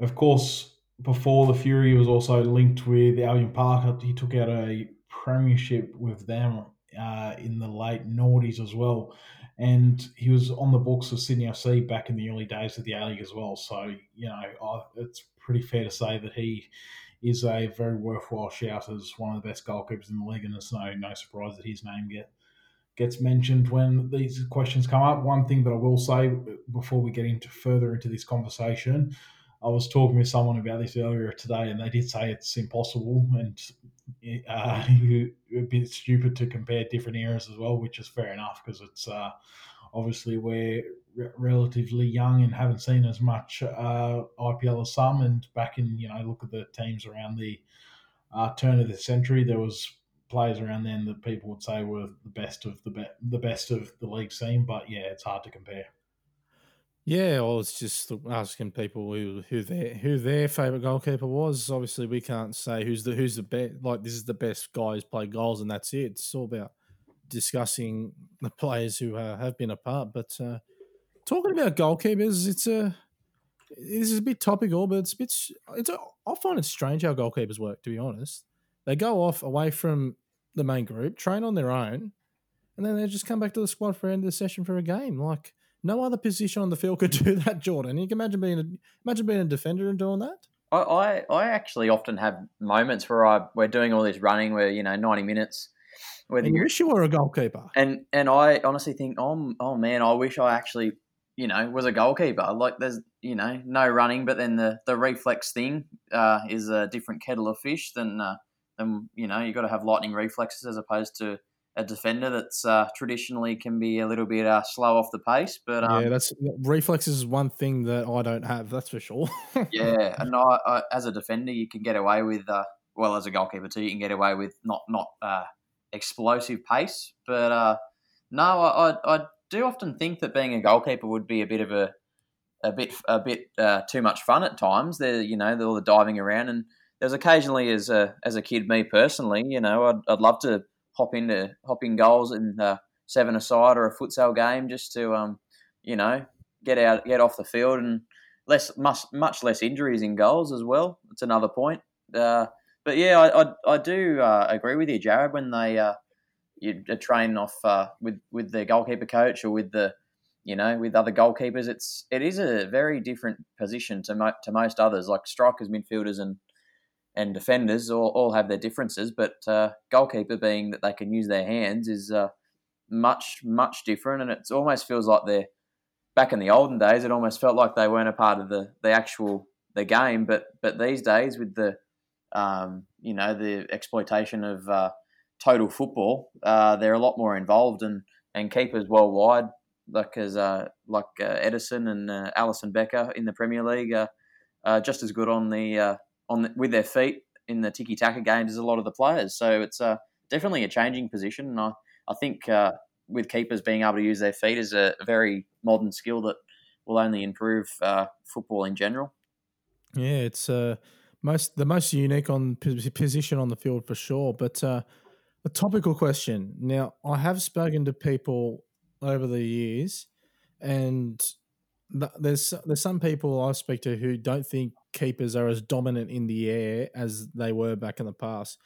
of course, before the Fury was also linked with Albion Park. He took out a premiership with them uh, in the late noughties as well. And he was on the books of Sydney FC back in the early days of the A League as well. So, you know, I, it's pretty fair to say that he is a very worthwhile shout as one of the best goalkeepers in the league. And it's no, no surprise that his name get, gets mentioned when these questions come up. One thing that I will say before we get into further into this conversation, I was talking with someone about this earlier today, and they did say it's impossible. And uh, a bit stupid to compare different eras as well, which is fair enough because it's uh, obviously we're re- relatively young and haven't seen as much uh, IPL as some. And back in you know look at the teams around the uh, turn of the century, there was players around then that people would say were the best of the be- the best of the league scene. But yeah, it's hard to compare. Yeah, well, it's just asking people who who their who their favorite goalkeeper was. Obviously, we can't say who's the who's the best. Like this is the best guy who's played goals, and that's it. It's all about discussing the players who uh, have been apart. But uh, talking about goalkeepers, it's a this is a bit topical, but it's a bit. It's a, I find it strange how goalkeepers work. To be honest, they go off away from the main group, train on their own, and then they just come back to the squad for end of the session for a game. Like no other position on the field could do that, Jordan. You can imagine being a, imagine being a defender and doing that. I, I, I actually often have moments where I we're doing all this running where you know ninety minutes. Where you wish you were a goalkeeper. And and I honestly think, oh oh man, I wish I actually you know was a goalkeeper. Like there's you know no running, but then the the reflex thing uh, is a different kettle of fish than uh, than you know you got to have lightning reflexes as opposed to a defender that's uh, traditionally can be a little bit uh, slow off the pace. But um, yeah, that's reflexes is one thing that I don't have. That's for sure. yeah, and I, I, as a defender, you can get away with uh, well as a goalkeeper too. You can get away with not not uh, explosive pace, but uh, no, I, I, I do often think that being a goalkeeper would be a bit of a a bit a bit uh, too much fun at times. There, you know, all the diving around and. There's occasionally, as a as a kid, me personally, you know, I'd, I'd love to hop into hop in goals in uh, seven aside or a futsal game just to um, you know get out get off the field and less much much less injuries in goals as well. It's another point. Uh, but yeah, I I, I do uh, agree with you, Jared. When they uh, you train off uh, with with the goalkeeper coach or with the you know with other goalkeepers, it's it is a very different position to mo- to most others, like strikers, midfielders, and and defenders all, all have their differences, but uh, goalkeeper being that they can use their hands is uh, much much different, and it almost feels like they're back in the olden days. It almost felt like they weren't a part of the the actual the game, but but these days with the um, you know the exploitation of uh, total football, uh, they're a lot more involved, and and keepers worldwide like as uh, like uh, Ederson and Alisson Becker in the Premier League are just as good on the on the, with their feet in the tiki taka games as a lot of the players. So it's uh, definitely a changing position, and I I think uh, with keepers being able to use their feet is a very modern skill that will only improve uh, football in general. Yeah, it's uh, most the most unique on position on the field for sure. But uh, a topical question. Now, I have spoken to people over the years, and there's there's some people I speak to who don't think keepers are as dominant in the air as they were back in the past.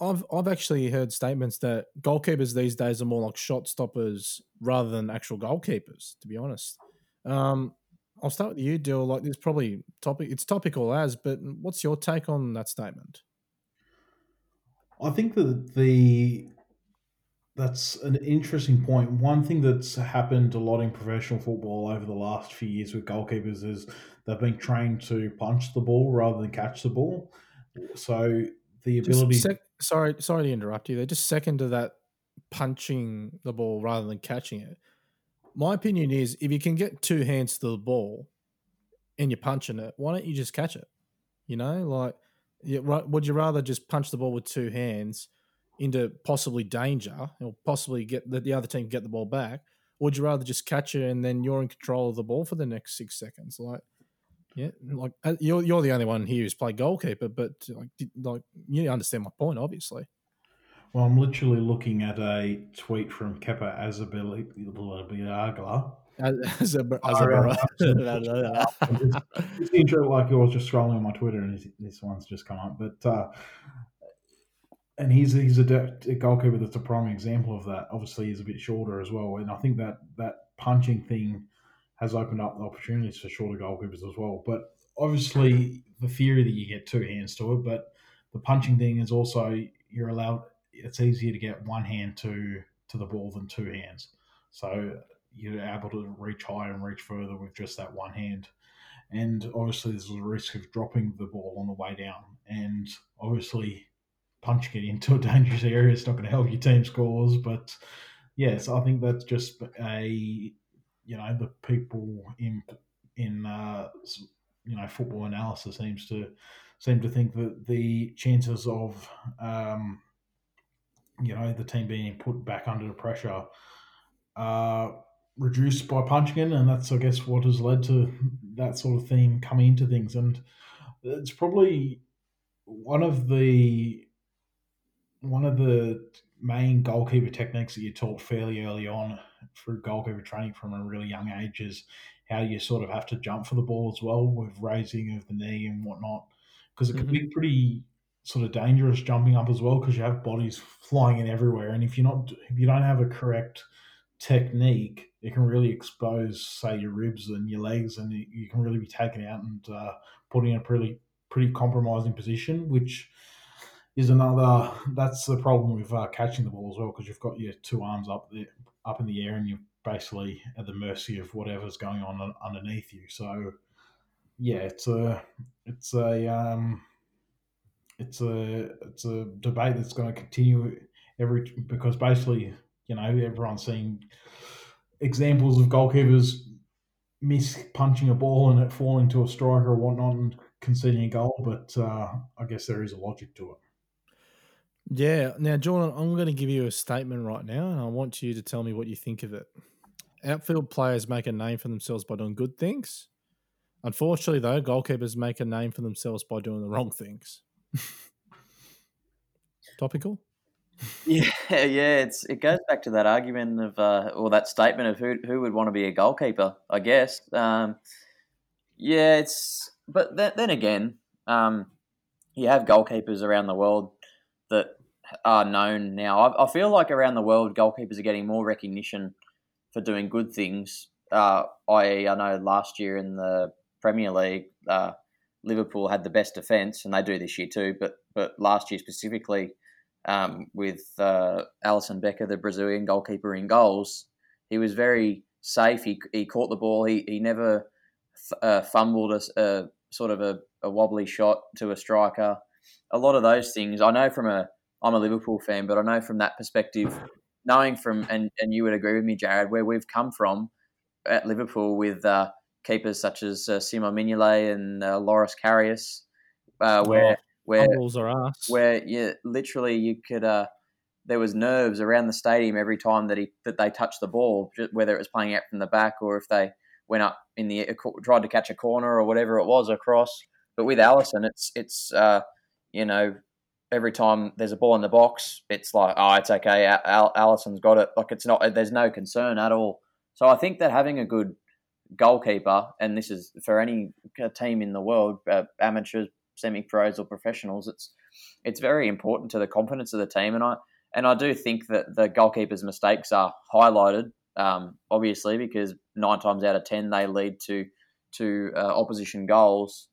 I've I've actually heard statements that goalkeepers these days are more like shot stoppers rather than actual goalkeepers. To be honest, um, I'll start with you, Dill. Like, this probably topic. It's topical as, but what's your take on that statement? I think that the that's an interesting point. One thing that's happened a lot in professional football over the last few years with goalkeepers is they've been trained to punch the ball rather than catch the ball. So the ability. Sec- sorry, sorry to interrupt you. They're just second to that punching the ball rather than catching it. My opinion is if you can get two hands to the ball and you're punching it, why don't you just catch it? You know, like, would you rather just punch the ball with two hands? Into possibly danger or possibly get the, the other team get the ball back, or would you rather just catch it and then you're in control of the ball for the next six seconds? Like, yeah, like uh, you're you're the only one here who's played goalkeeper, but like like you understand my point, obviously. Well, I'm literally looking at a tweet from Kepa Arrizabalaga As it's intro like I was just scrolling on my Twitter and this one's just come up, but uh, and he's he's a, a, goalkeeper that's a prime example of that. Obviously, he's a bit shorter as well, and I think that that punching thing has opened up the opportunities for shorter goalkeepers as well. But obviously, the theory that you get two hands to it, but the punching thing is also you're allowed. It's easier to get one hand to to the ball than two hands, so you're able to reach higher and reach further with just that one hand. And obviously, there's a risk of dropping the ball on the way down, and obviously punching it into a dangerous area. It's not going to help your team scores, but yes, I think that's just a you know the people in in uh, you know football analysis seems to seem to think that the chances of um, you know the team being put back under the pressure are reduced by punching in, and that's I guess what has led to that sort of theme coming into things, and it's probably one of the one of the main goalkeeper techniques that you're taught fairly early on through goalkeeper training from a really young age is how you sort of have to jump for the ball as well with raising of the knee and whatnot. Because it can mm-hmm. be pretty sort of dangerous jumping up as well because you have bodies flying in everywhere. And if you're not, if you don't have a correct technique, it can really expose, say, your ribs and your legs, and you can really be taken out and uh, put in a pretty pretty compromising position, which is another. That's the problem with uh, catching the ball as well because you've got your two arms up there, up in the air, and you're basically at the mercy of whatever's going on underneath you. So, yeah, it's a it's a um, it's a it's a debate that's going to continue every because basically you know everyone's seeing examples of goalkeepers miss punching a ball and it falling to a striker or whatnot and conceding a goal, but uh, I guess there is a logic to it. Yeah. Now, Jordan, I'm going to give you a statement right now, and I want you to tell me what you think of it. Outfield players make a name for themselves by doing good things. Unfortunately, though, goalkeepers make a name for themselves by doing the wrong things. Topical? Yeah, yeah. It's it goes back to that argument of uh, or that statement of who who would want to be a goalkeeper. I guess. Um, yeah, it's but then, then again, um, you have goalkeepers around the world that are known now. I, I, feel like around the world, goalkeepers are getting more recognition for doing good things. Uh, I I know last year in the Premier League, uh, Liverpool had the best defence, and they do this year too. But but last year specifically, um, with uh, Alisson Becker, the Brazilian goalkeeper in goals, he was very safe. He, he caught the ball. He he never uh, fumbled a, a, sort of a, a wobbly shot to a striker a lot of those things. I know from a I'm a Liverpool fan, but I know from that perspective, knowing from and and you would agree with me, Jared, where we've come from at Liverpool with uh, keepers such as uh, Simo Mignolet and uh, Loris Karius, uh, where where where you literally you could. Uh, there was nerves around the stadium every time that he that they touched the ball, whether it was playing out from the back or if they went up in the tried to catch a corner or whatever it was across. But with Alisson, it's it's uh, you know, every time there's a ball in the box, it's like, oh, it's okay. Al- Alisson's got it. Like it's not. There's no concern at all. So I think that having a good goalkeeper, and this is for any team in the world, uh, amateurs, semi-pros, or professionals, it's it's very important to the confidence of the team, and I and I do think that the goalkeeper's mistakes are highlighted, um, obviously, because nine times out of ten they lead to to uh, opposition goals.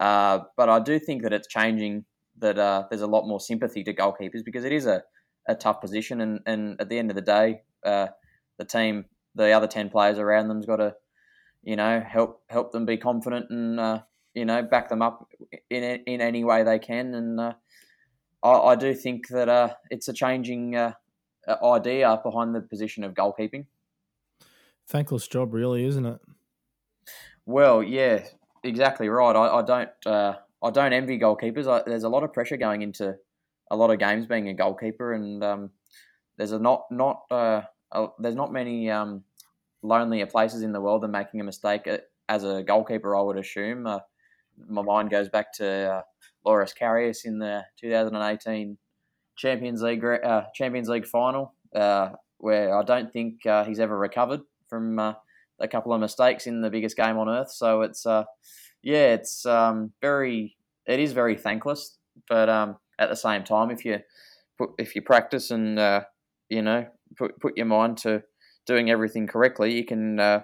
Uh, but I do think that it's changing. That uh, there's a lot more sympathy to goalkeepers because it is a, a tough position, and, and at the end of the day, uh, the team, the other ten players around them's got to, you know, help help them be confident and uh, you know back them up in in any way they can. And uh, I, I, do think that it's a changing idea behind the position of goalkeeping. Thankless job, really, isn't it? Well, yeah, exactly right. I, I don't uh, I don't envy goalkeepers. I, there's a lot of pressure going into a lot of games being a goalkeeper, and um, there's a not not uh, a, there's not many um, lonelier places in the world than making a mistake as a goalkeeper. I would assume. Uh, my mind goes back to uh, Loris Karius in the 2018 Champions League uh, Champions League final, uh, where I don't think uh, he's ever recovered from uh, a couple of mistakes in the biggest game on earth. So it's uh, yeah, it's um, very it is very thankless, but um, at the same time, if you put if you practice and uh, you know put put your mind to doing everything correctly, you can uh,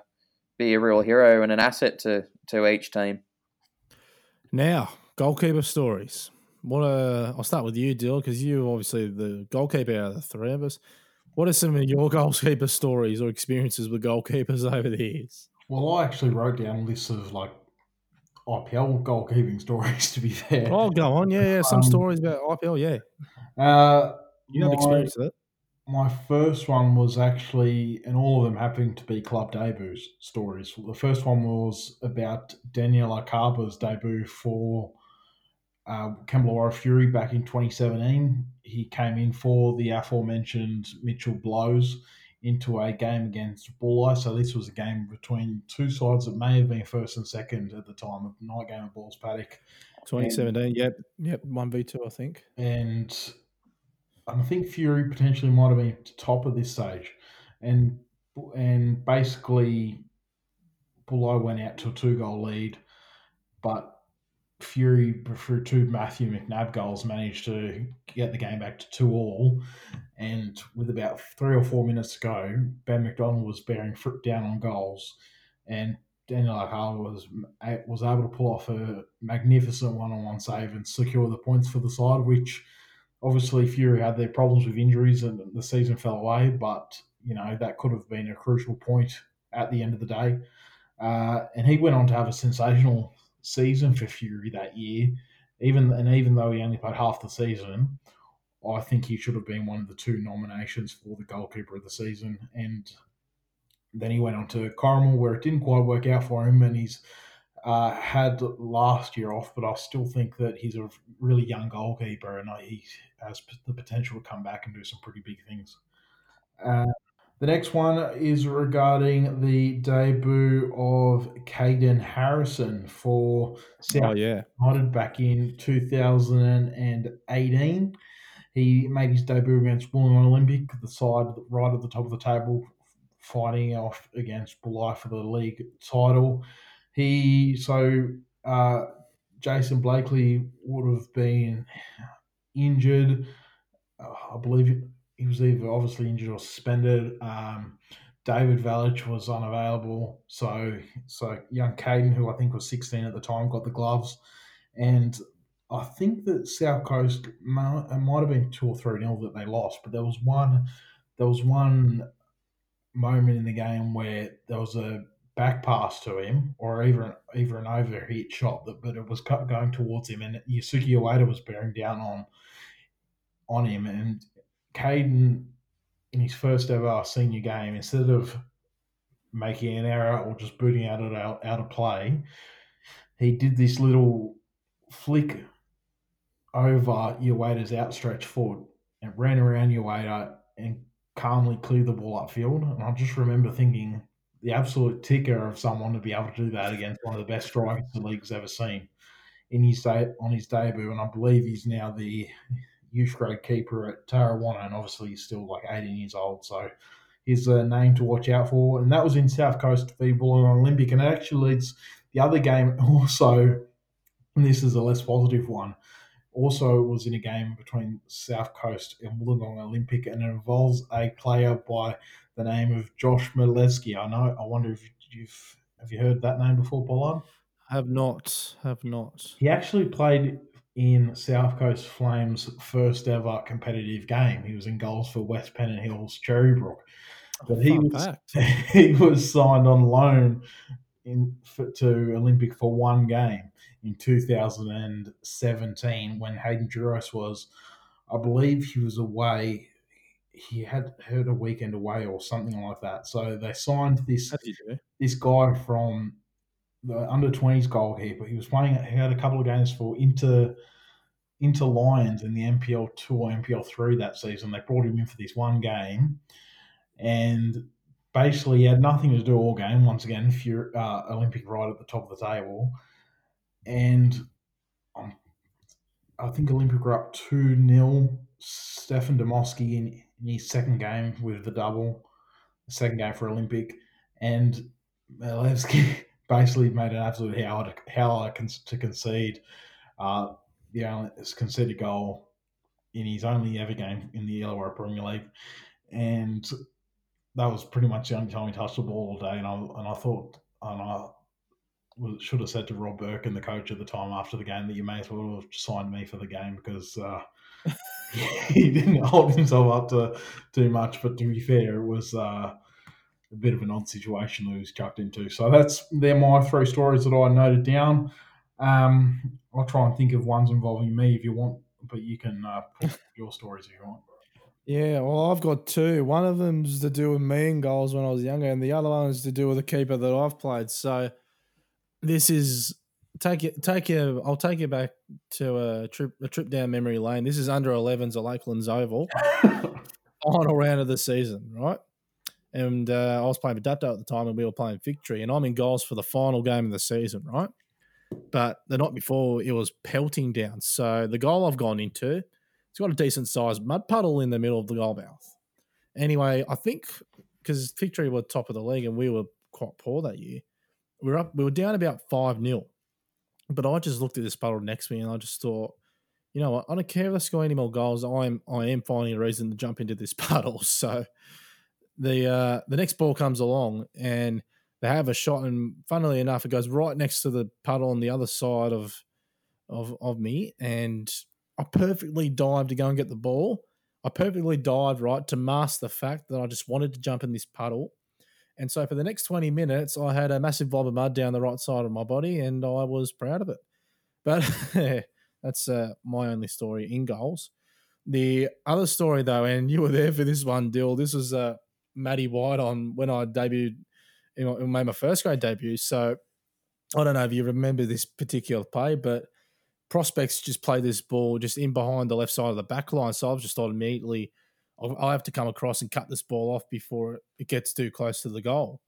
be a real hero and an asset to to each team. Now, goalkeeper stories. What uh, I'll start with you, Dill, because you obviously the goalkeeper out of the three of us. What are some of your goalkeeper stories or experiences with goalkeepers over the years? Well, I actually wrote down lists of like IPL goalkeeping stories. To be fair, oh, go on, yeah, yeah, some um, stories about IPL, yeah. Uh, you have my, experience with it. My first one was actually, and all of them happening to be club debuts stories. The first one was about Daniel Akaba's debut for uh, Kembla Fury back in 2017. He came in for the aforementioned Mitchell Blows into a game against Bulli. So this was a game between two sides that may have been first and second at the time of night game of Balls Paddock. 2017, and, yep, yep, one v two, I think. And I think Fury potentially might have been top of this stage, and and basically, Bulli went out to a two goal lead, but Fury, through two Matthew McNabb goals, managed to get the game back to two all. And with about three or four minutes to go, Ben McDonald was bearing down on goals, and Daniel Akaba was was able to pull off a magnificent one on one save and secure the points for the side. Which obviously Fury had their problems with injuries and the season fell away, but you know that could have been a crucial point at the end of the day. Uh, and he went on to have a sensational season for Fury that year. Even and even though he only played half the season, I think he should have been one of the two nominations for the goalkeeper of the season. And then he went on to Corrimal, where it didn't quite work out for him, and he's uh, had last year off. But I still think that he's a really young goalkeeper, and he has the potential to come back and do some pretty big things. Uh, the next one is regarding the debut of Caden Harrison for South oh, yeah. United back in 2018. He made his debut against Wollongong Olympic, the side right at the top of the table, fighting off against Bulli for the league title. He so uh, Jason Blakely would have been injured. Uh, I believe he was either obviously injured or suspended. Um, David Valich was unavailable, so so young Caden, who I think was 16 at the time, got the gloves, and I think that South Coast it might have been two or three nil that they lost, but there was one there was one moment in the game where there was a back pass to him, or even either an overhit shot, that but it was going towards him, and Yusuke Ueda was bearing down on on him, and Caden, in his first ever senior game, instead of making an error or just booting out of out, out of play, he did this little flick over Ueda's outstretched foot and ran around Ueda and calmly cleared the ball upfield. And I just remember thinking the absolute ticker of someone to be able to do that against one of the best strikers the league's ever seen in his day on his debut. And I believe he's now the youth grade keeper at Tarrawanna, and obviously he's still like 18 years old. So He's a name to watch out for, and that was in South Coast v Wollongong Olympic, and it actually leads the other game also. And this is a less positive one. Also, was in a game between South Coast and Wollongong Olympic, and it involves a player by the name of Josh Malesky. I know. I wonder if you've have you heard that name before, Pollard? Have not. Have not. He actually played in South Coast Flames' first ever competitive game. He was in goals for West Pennant Hills Cherrybrook. Oh, but he was fact. he was signed on loan in for, to Olympic for one game in 2017 when Hayden Juros was, I believe, he was away. He had had a weekend away or something like that. So they signed this As you do. this guy from the under 20s goalkeeper. He was playing, he had a couple of games for Inter, Inter Lions in the NPL 2 or NPL 3 that season. They brought him in for this one game. And basically, he had nothing to do all game. Once again, uh, Olympic right at the top of the table. And um, I think Olympic were up 2 0. Stefan Demoski in, in his second game with the double, the second game for Olympic. And Malevsky basically made an absolute howler, to concede. Uh, the only conceded goal in his only ever game in the Illawarra Premier League, and that was pretty much the only time he touched the ball all day. And I and I thought, and I should have said to Rob Burke and the coach at the time after the game that you may as well have signed me for the game because uh, he didn't hold himself up to too much. But to be fair, it was. Uh, a bit of an odd situation that he was chucked into. So that's they're my three stories that I noted down. Um, I'll try and think of ones involving me if you want, but you can uh, put your stories if you want. Yeah, well, I've got two. One of them's to do with me and goals when I was younger, and the other one is to do with a keeper that I've played. So this is take it, take you. I'll take you back to a trip, a trip down memory lane. This is under 11s at Lakelands Oval, final round of the season, right? And uh, I was playing with Dapto at the time, and we were playing Victory, and I'm in goals for the final game of the season, right? But the night before, it was pelting down. So the goal I've gone into, it's got a decent sized mud puddle in the middle of the goal mouth. Anyway, I think because Victory were top of the league and we were quite poor that year, we were up, we were down about five 0 But I just looked at this puddle next to me and I just thought, you know what? I don't care if I score any more goals. I'm I am finding a reason to jump into this puddle. So the uh, the next ball comes along and they have a shot, and funnily enough, it goes right next to the puddle on the other side of of of me, and I perfectly dived to go and get the ball. I perfectly dived right to mask the fact that I just wanted to jump in this puddle. And so for the next 20 minutes, I had a massive blob of mud down the right side of my body, and I was proud of it. But that's uh, my only story in goals. The other story, though, and you were there for this one, Dill. This was uh, Matty White on when I debuted, you know, made my first grade debut. So I don't know if you remember this particular play, but prospects just play this ball just in behind the left side of the back line. So I've just thought immediately I have to come across and cut this ball off before it gets too close to the goal.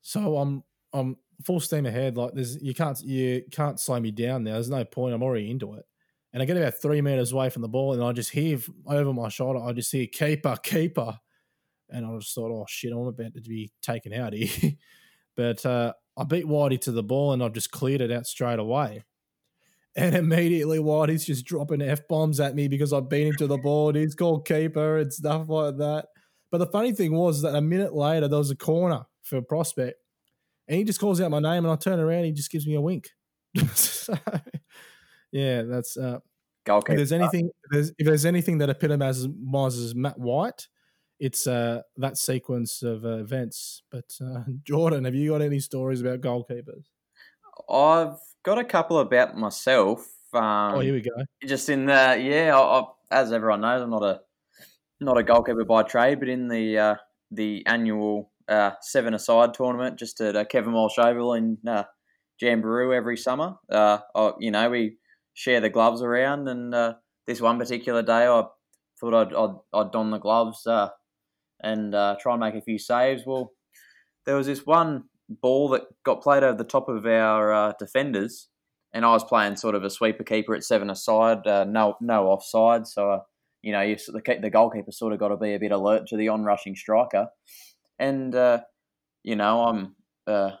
So I'm I'm full steam ahead. Like there's you can't you can't slow me down now. There's no point. I'm already into it. And I get about three meters away from the ball, and I just hear over my shoulder, I just hear keeper, keeper. And I just thought, oh shit, I'm about to be taken out here. but uh, I beat Whitey to the ball and I've just cleared it out straight away. And immediately Whitey's just dropping F bombs at me because I beat him to the ball. He's called keeper and stuff like that. But the funny thing was that a minute later, there was a corner for a prospect. And he just calls out my name and I turn around and he just gives me a wink. so, yeah, that's uh, Goalkeeper. if there's anything if there's, if there's anything that epitomizes Matt White, it's uh, that sequence of uh, events. But uh, Jordan, have you got any stories about goalkeepers? I've got a couple about myself. Um, oh, here we go. Just in the yeah, I, I, as everyone knows, I'm not a not a goalkeeper by trade, but in the uh, the annual uh, seven aside tournament, just at uh, Kevin Walsh Oval in uh, Jamberoo every summer. Uh, I, you know, we share the gloves around, and uh, this one particular day, I thought I'd I'd, I'd don the gloves uh, and uh, try and make a few saves. Well, there was this one ball that got played over the top of our uh, defenders, and I was playing sort of a sweeper keeper at seven aside, uh, no no offside, so I you know, you, the, the goalkeeper sort of got to be a bit alert to the on rushing striker. And, uh, you know, I'm uh,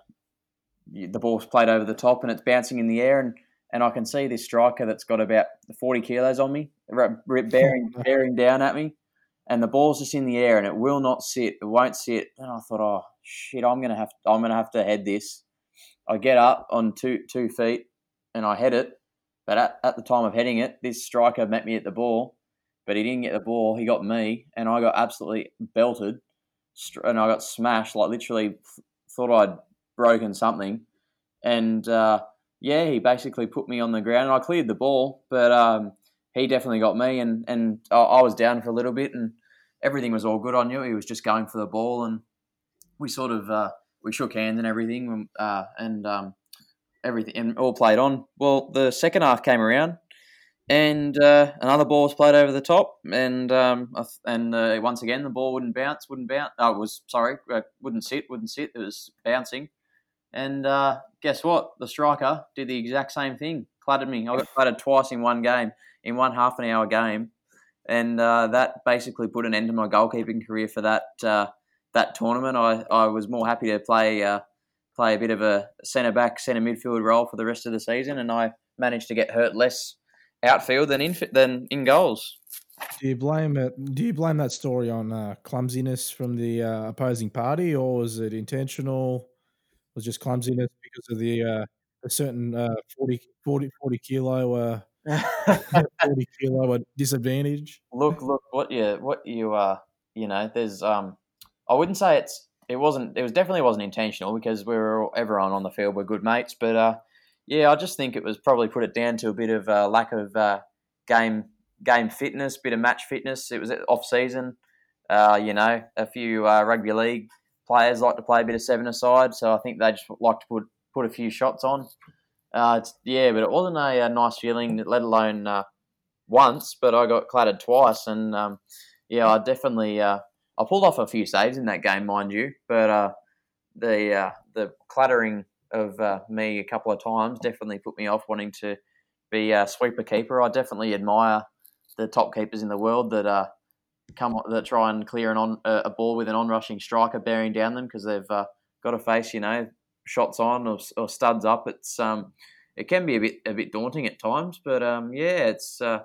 the ball's played over the top and it's bouncing in the air. And, and I can see this striker that's got about 40 kilos on me, bearing, bearing down at me. And the ball's just in the air and it will not sit. It won't sit. And I thought, oh shit, I'm gonna have to, I'm gonna have to head this. I get up on two two feet and I head it. But at, at the time of heading it, this striker met me at the ball but he didn't get the ball. He got me, and I got absolutely belted, and I got smashed. Like literally, thought I'd broken something, and uh, yeah, he basically put me on the ground. And I cleared the ball, but um, he definitely got me, and and I, I was down for a little bit, and everything was all good. I knew he was just going for the ball, and we sort of uh, we shook hands and everything, uh, and um, everything and all played on. Well, the second half came around and uh, another ball was played over the top, and um, and uh, once again the ball wouldn't bounce, wouldn't bounce. Oh, it was sorry, uh, wouldn't sit, wouldn't sit. It was bouncing, and uh, guess what? The striker did the exact same thing. Clattered me. I got clattered twice in one game, in one half an hour game, and uh, that basically put an end to my goalkeeping career for that uh, that tournament. I, I was more happy to play play a bit of a centre back, centre midfield role for the rest of the season, and I managed to get hurt less outfield than in than in goals. Do you blame it? Do you blame that story on uh, clumsiness from the uh, opposing party, or was it intentional? Was just clumsiness because of the uh, a certain uh, 40, 40, 40 kilo uh, forty kilo disadvantage? Look, look, what you what you uh you know, there's um, I wouldn't say it's it wasn't it was definitely wasn't intentional because we were everyone on the field were good mates, but uh yeah, I just think it was probably put it down to a bit of uh, lack of uh, game game fitness, bit of match fitness. It was off season. Uh, you know, a few uh, rugby league players like to play a bit of seven aside, so I think they just like to put put a few shots on. Uh, yeah, but it wasn't a, a, nice feeling, let alone uh, once. But I got clattered twice, and um, yeah, I definitely uh, I pulled off a few saves in that game, mind you. But the the clattering of uh, me a couple of times definitely put me off wanting to be a sweeper keeper. I definitely admire the top keepers in the world that uh, come that try and clear an on a ball with an on-rushing striker bearing down them because they've uh, got to face you know shots on or, or, studs up. It's um it can be a bit a bit daunting at times, but um yeah, it's uh,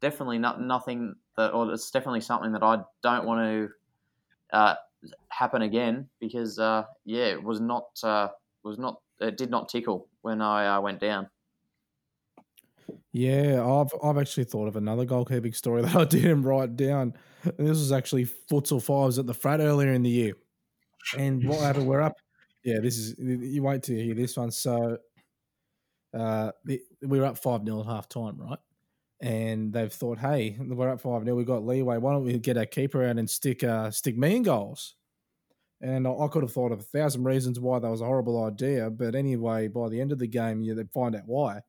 definitely not nothing that or it's definitely something that I don't want to uh, happen again because uh, yeah, it was not uh, was not it did not tickle when I uh, went down. Yeah, I've I've actually thought of another goalkeeping story that I didn't write down. And this was actually futsal fives at the frat earlier in the year. And what happened? We're up. Yeah, this is you wait to hear this one. So, uh, we were up five 0 at half time, right? And they've thought, hey, we're up five 0 We've got leeway. Why don't we get our keeper out and stick uh, stick me in goals? And I could have thought of a thousand reasons why that was a horrible idea. But anyway, by the end of the game, you they'd find out why.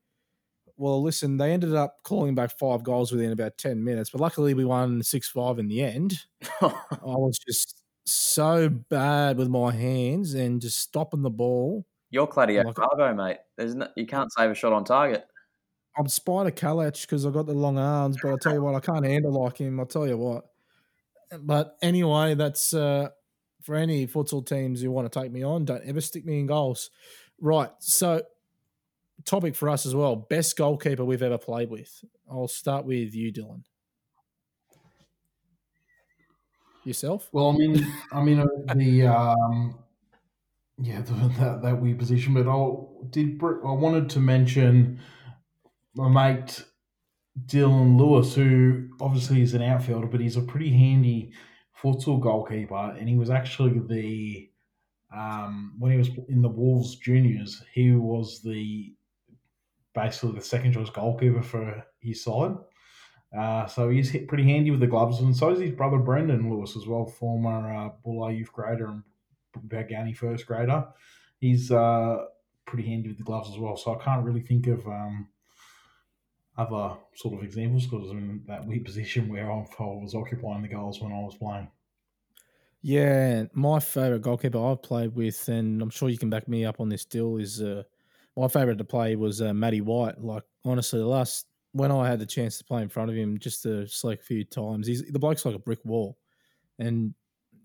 Well, listen, they ended up calling back five goals within about 10 minutes. But luckily, we won 6 5 in the end. I was just so bad with my hands and just stopping the ball. You're Claudio like, Bravo, mate. There's no, you can't save a shot on target. I'm Spider Kalac because I've got the long arms, but I tell you what, I can't handle like him. I'll tell you what. But anyway, that's uh, for any futsal teams who want to take me on, don't ever stick me in goals. Right. So, topic for us as well best goalkeeper we've ever played with. I'll start with you, Dylan. Yourself? Well, I mean, I mean, uh, the, um, yeah, the, that, that weird position, but I did, I wanted to mention my mate Dylan Lewis, who obviously is an outfielder, but he's a pretty handy futsal goalkeeper, and he was actually the um, when he was in the Wolves juniors, he was the basically the second choice goalkeeper for his side. Uh, so he's hit pretty handy with the gloves, and so is his brother Brendan Lewis as well, former uh, Bulli youth grader and Balgownie first grader. He's uh, pretty handy with the gloves as well. So I can't really think of um, other sort of examples because I'm in that weird position where I was occupying the goals when I was playing. Yeah, my favourite goalkeeper I've played with, and I'm sure you can back me up on this, still is uh, my favourite to play was uh, Matty White. Like honestly, the last when I had the chance to play in front of him just to select a few times, he's the bloke's like a brick wall, and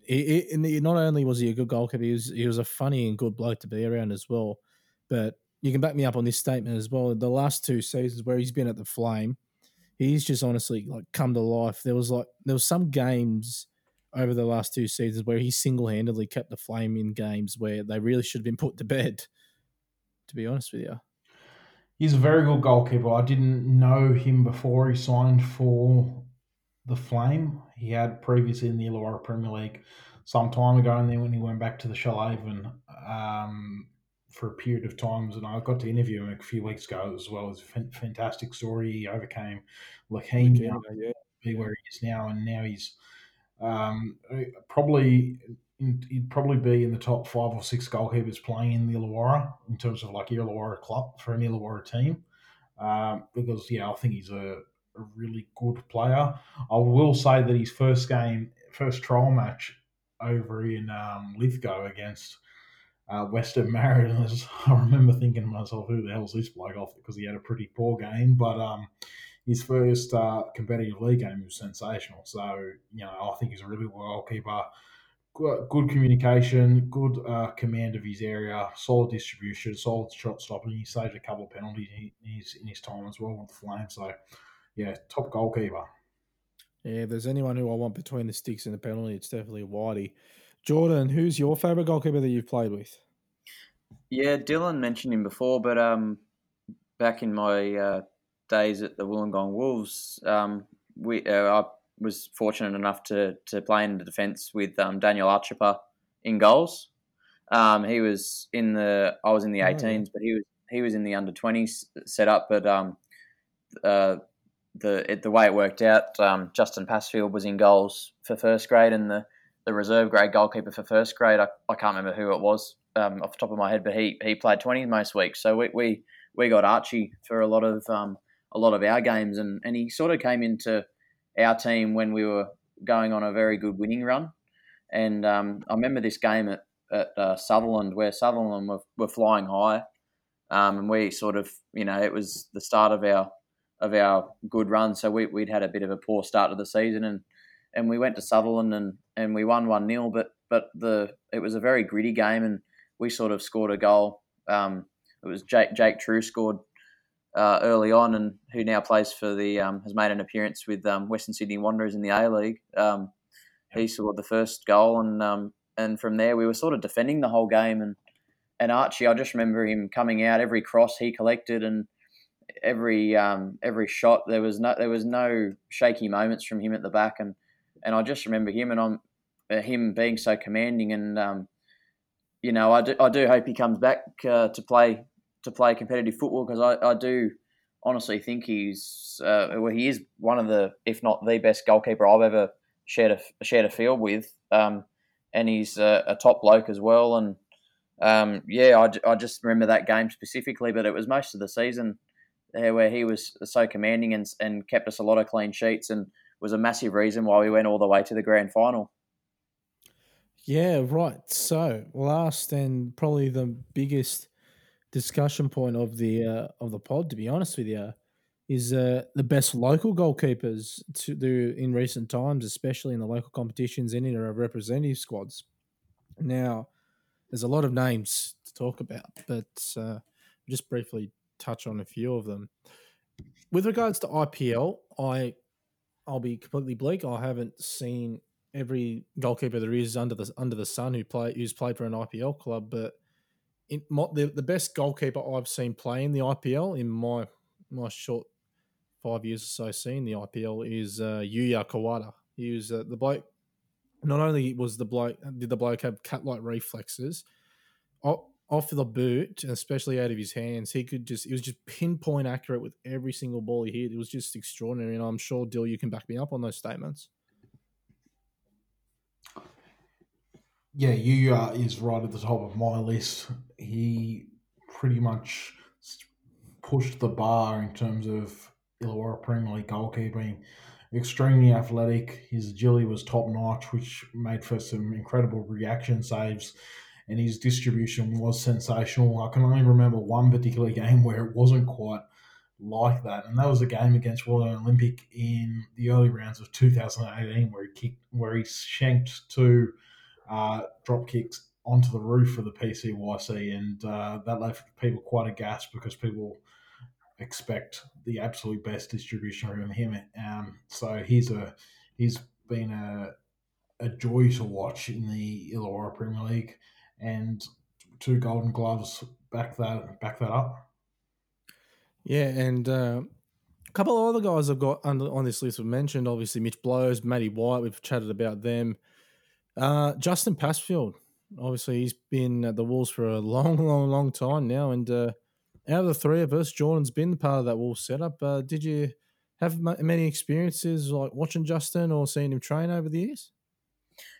he, he, not only was he a good goalkeeper, he was he was a funny and good bloke to be around as well. But you can back me up on this statement as well. The last two seasons where he's been at the Flame, he's just honestly like come to life. There was like there was some games over the last two seasons where he single handedly kept the Flame in games where they really should have been put to bed. To be honest with you, he's a very good goalkeeper. I didn't know him before he signed for the Flame. He had previously in the Illawarra Premier League some time ago, and then when he went back to the Shoalhaven um, for a period of times, and I got to interview him a few weeks ago as well. It's a fantastic story. He overcame leukemia, yeah. be where he is now, and now he's um, probably he'd probably be in the top five or six goalkeepers playing in the Illawarra in terms of like Illawarra club for an Illawarra team. Um, because yeah, I think he's a, a, really good player. I will say that his first game, first trial match over in um, Lithgow against uh, Western Mariners, I remember thinking to myself, "Who the hell's this bloke?" Off because he had a pretty poor game, but um, his first uh, competitive league game was sensational. So you know, I think he's a really well keeper. Good, good communication, good uh, command of his area, solid distribution, solid shot stopping. He saved a couple of penalties in his, in his time as well with the Flames. So, yeah, top goalkeeper. Yeah, if there's anyone who I want between the sticks and the penalty, it's definitely Whitey. Jordan, who's your favourite goalkeeper that you've played with? Yeah, Dylan mentioned him before, but um, back in my uh, days at the Wollongong Wolves, um, we uh, I was fortunate enough to to play in the defence with um, Daniel Archiper in goals. Um, he was in the I was in the 18s, oh, yeah. but he was he was in the under 20s setup. But um, uh, the it, the way it worked out, um, Justin Pasfield was in goals for first grade, and the, the reserve grade goalkeeper for first grade. I, I can't remember who it was um, off the top of my head, but he he played 20 most weeks. So we we, we got Archie for a lot of um, a lot of our games, and, and he sort of came into our team when we were going on a very good winning run. And um, I remember this game at, at uh, Sutherland where Sutherland were, were flying high, um, and we sort of, you know, it was the start of our of our good run. So we, would had a bit of a poor start to the season, and and we went to Sutherland and, and we won one 0 But but the it was a very gritty game, and we sort of scored a goal. Um, it was Jake Jake True scored uh, early on, and who now plays for the um, has made an appearance with um, Western Sydney Wanderers in the A League. Um, he scored the first goal, and um, and from there we were sort of defending the whole game. And and Archie, I just remember him coming out every cross he collected, and every um, every shot there was no there was no shaky moments from him at the back, and and I just remember him and I'm uh, him being so commanding, and um, you know I do I do hope he comes back uh, to play to play competitive football because I, I do honestly think he's uh, well, he is one of the if not the best goalkeeper I've ever shared a shared a field with, um, and he's a, a, top bloke as well. And um, yeah, I, I just remember that game specifically, but it was most of the season there where he was so commanding and and kept us a lot of clean sheets and was a massive reason why we went all the way to the grand final. Yeah, right. So last and probably the biggest discussion point of the uh, of the pod, to be honest with you, is uh, the best local goalkeepers to do in recent times, especially in the local competitions and in our representative squads. Now, there's a lot of names to talk about, but uh, just briefly touch on a few of them. With regards to IPL, I I'll be completely bleak. I haven't seen every goalkeeper there is under the under the sun who play who's played for an IPL club, but in my, the, the best goalkeeper I've seen play in the IPL in my my short five years or so seeing the IPL is uh, Yuya Kawada. He was uh, the bloke. Not only was the bloke did the bloke have cat like reflexes, off, off the boot, especially out of his hands, he could just he was just pinpoint accurate with every single ball he hit. It was just extraordinary, and I'm sure Dill, you can back me up on those statements. Yeah, uh, is right at the top of my list. He pretty much pushed the bar in terms of Illawarra Premier League goalkeeping. Extremely athletic. His agility was top notch, which made for some incredible reaction saves. And his distribution was sensational. I can only remember one particular game where it wasn't quite like that. And that was a game against Royal Olympic in the early rounds of 2018 where he kicked, where he shanked two uh, drop kicks onto the roof of the PCYC, and uh, that left people quite aghast because people expect the absolute best distribution from him. Um, so he's a he's been a a joy to watch in the Illawarra Premier League, and two Golden Gloves back that back that up. Yeah, and uh, a couple of other guys I've got under, on this list we've mentioned. Obviously, Mitch Blows, Matty White. We've chatted about them. Uh, Justin Pasfield. Obviously, he's been at the Wolves for a long, long, long time now, and uh, out of the three of us, Jordan's been part of that Wolves setup. Uh, did you have many experiences like watching Justin or seeing him train over the years?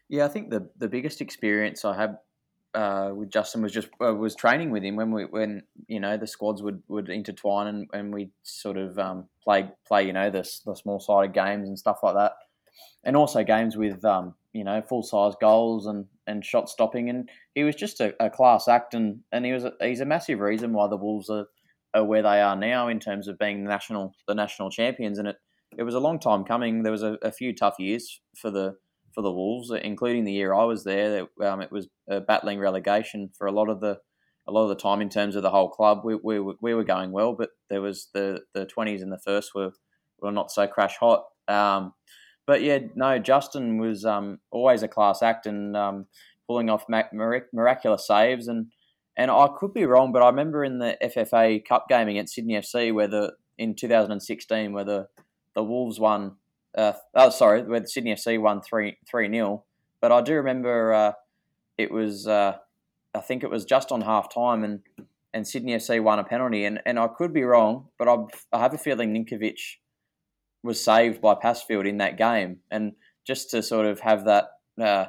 Yeah, I think the the biggest experience I had uh, with Justin was just uh, was training with him when we when you know the squads would, would intertwine and, and we sort of um, play play you know the the small sided games and stuff like that, and also games with um, you know full size goals and, and shot stopping and he was just a, a, class act and, and he was a, he's a massive reason why the Wolves are, are where they are now in terms of being the national the national champions and it it was a long time coming. There was a, a few tough years for the for the Wolves, including the year I was there. Um, it was battling relegation for a lot of the a lot of the time in terms of the whole club. We, we, we were going well, but there was the the twenties and the first were were not so crash hot. Um, but yeah, no, Justin was um, always a class act and um, pulling off miraculous saves and. And I could be wrong, but I remember in the FFA Cup game against Sydney FC, where the in 2016, where the, the Wolves won uh, oh, sorry, where the Sydney FC won three three nil. But I do remember uh, it was uh, I think it was just on half time and and Sydney FC won a penalty and, and I could be wrong, but i I have a feeling Ninkovic was saved by Pasfield in that game. And just to sort of have that uh,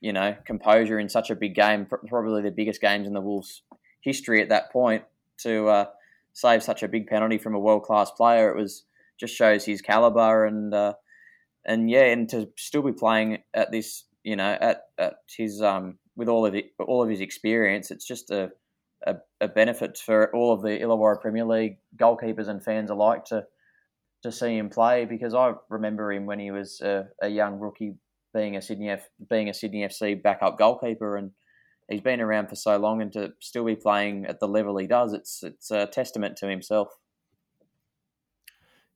you know composure in such a big game, probably the biggest games in the Wolves' history at that point, to uh, save such a big penalty from a world class player, it was just shows his caliber and uh, and yeah, and to still be playing at this, you know, at, at his um with all of it, all of his experience, it's just a, a, a benefit for all of the Illawarra Premier League goalkeepers and fans alike to to see him play because I remember him when he was a, a young rookie being a Sydney F, being a Sydney FC backup goalkeeper and he's been around for so long and to still be playing at the level he does it's it's a testament to himself.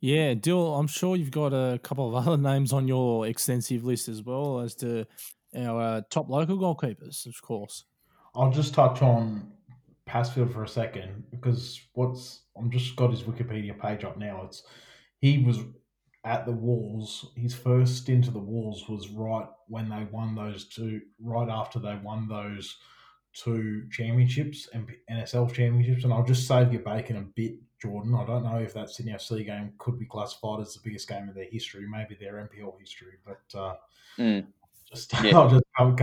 Yeah, Dill, I'm sure you've got a couple of other names on your extensive list as well as to our uh, top local goalkeepers, of course. I'll just touch on Pasfield for a second because what's I'm just got his Wikipedia page up now. It's he was at the Wolves. His first stint at the Wolves was right when they won those two. Right after they won those two championships and NSL championships, and I'll just save your bacon a bit Jordan. I don't know if that Sydney FC game could be classified as the biggest game of their history, maybe their NPL history, but uh, mm. just yeah. I'll just cover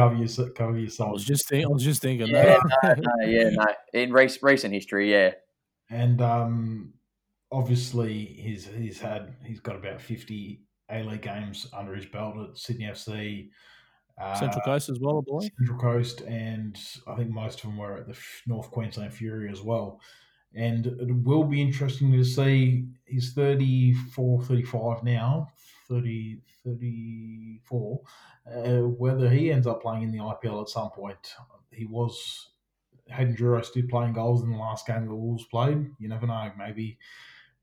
cover your soul. I was just think, I was just thinking. Yeah, no, no, yeah, no. In race, recent history, yeah. And um, obviously, he's he's had he's got about fifty A League games under his belt at Sydney FC. Uh, Central Coast as well, boy. Central Coast, and I think most of them were at the North Queensland Fury as well and it will be interesting to see he's 34 35 now 30 34 uh, whether he ends up playing in the IPL at some point he was Hayden Juros did playing goals in the last game the Wolves played you never know maybe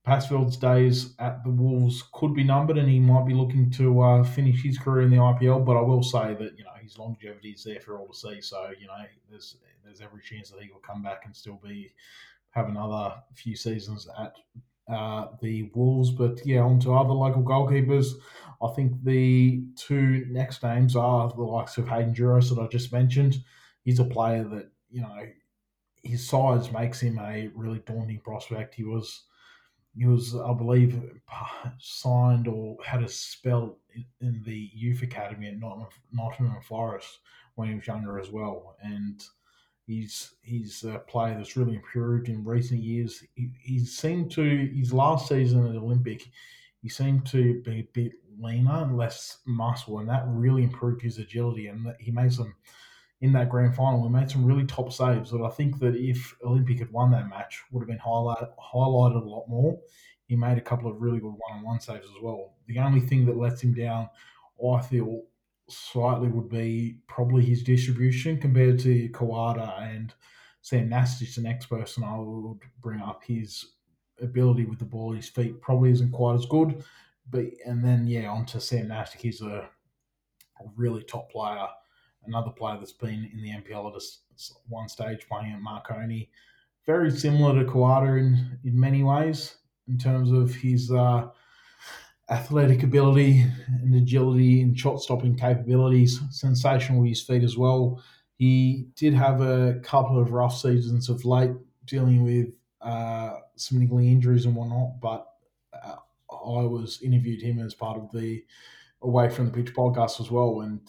Pasfield's days at the Wolves could be numbered and he might be looking to uh, finish his career in the IPL but I will say that you know his longevity is there for all to see so you know there's there's every chance that he will come back and still be have another few seasons at uh, the Wolves. But yeah, on to other local goalkeepers. I think the two next names are the likes of Hayden Juros that I just mentioned. He's a player that, you know, his size makes him a really daunting prospect. He was, he was, I believe, signed or had a spell in the youth academy at Nottingham Forest when he was younger as well. And He's he's a player that's really improved in recent years. He, he seemed to his last season at Olympic, he seemed to be a bit leaner and less muscle, and that really improved his agility. And he made some in that grand final. We made some really top saves that I think that if Olympic had won that match, would have been highlight, highlighted a lot more. He made a couple of really good one-on-one saves as well. The only thing that lets him down, I feel, slightly would be probably his distribution compared to Kawada and Sam Nastich, the next person I would bring up. His ability with the ball, his feet probably isn't quite as good. But and then yeah, on to Sam Nastich. He's a really top player another player that's been in the NPL at one stage playing at Marconi. Very similar to Kawada in, in many ways in terms of his uh, athletic ability and agility and shot stopping capabilities. Sensational with his feet as well. He did have a couple of rough seasons of late dealing with uh, some niggling injuries and whatnot, but uh, I was interviewed him as part of the Away from the Pitch podcast as well, and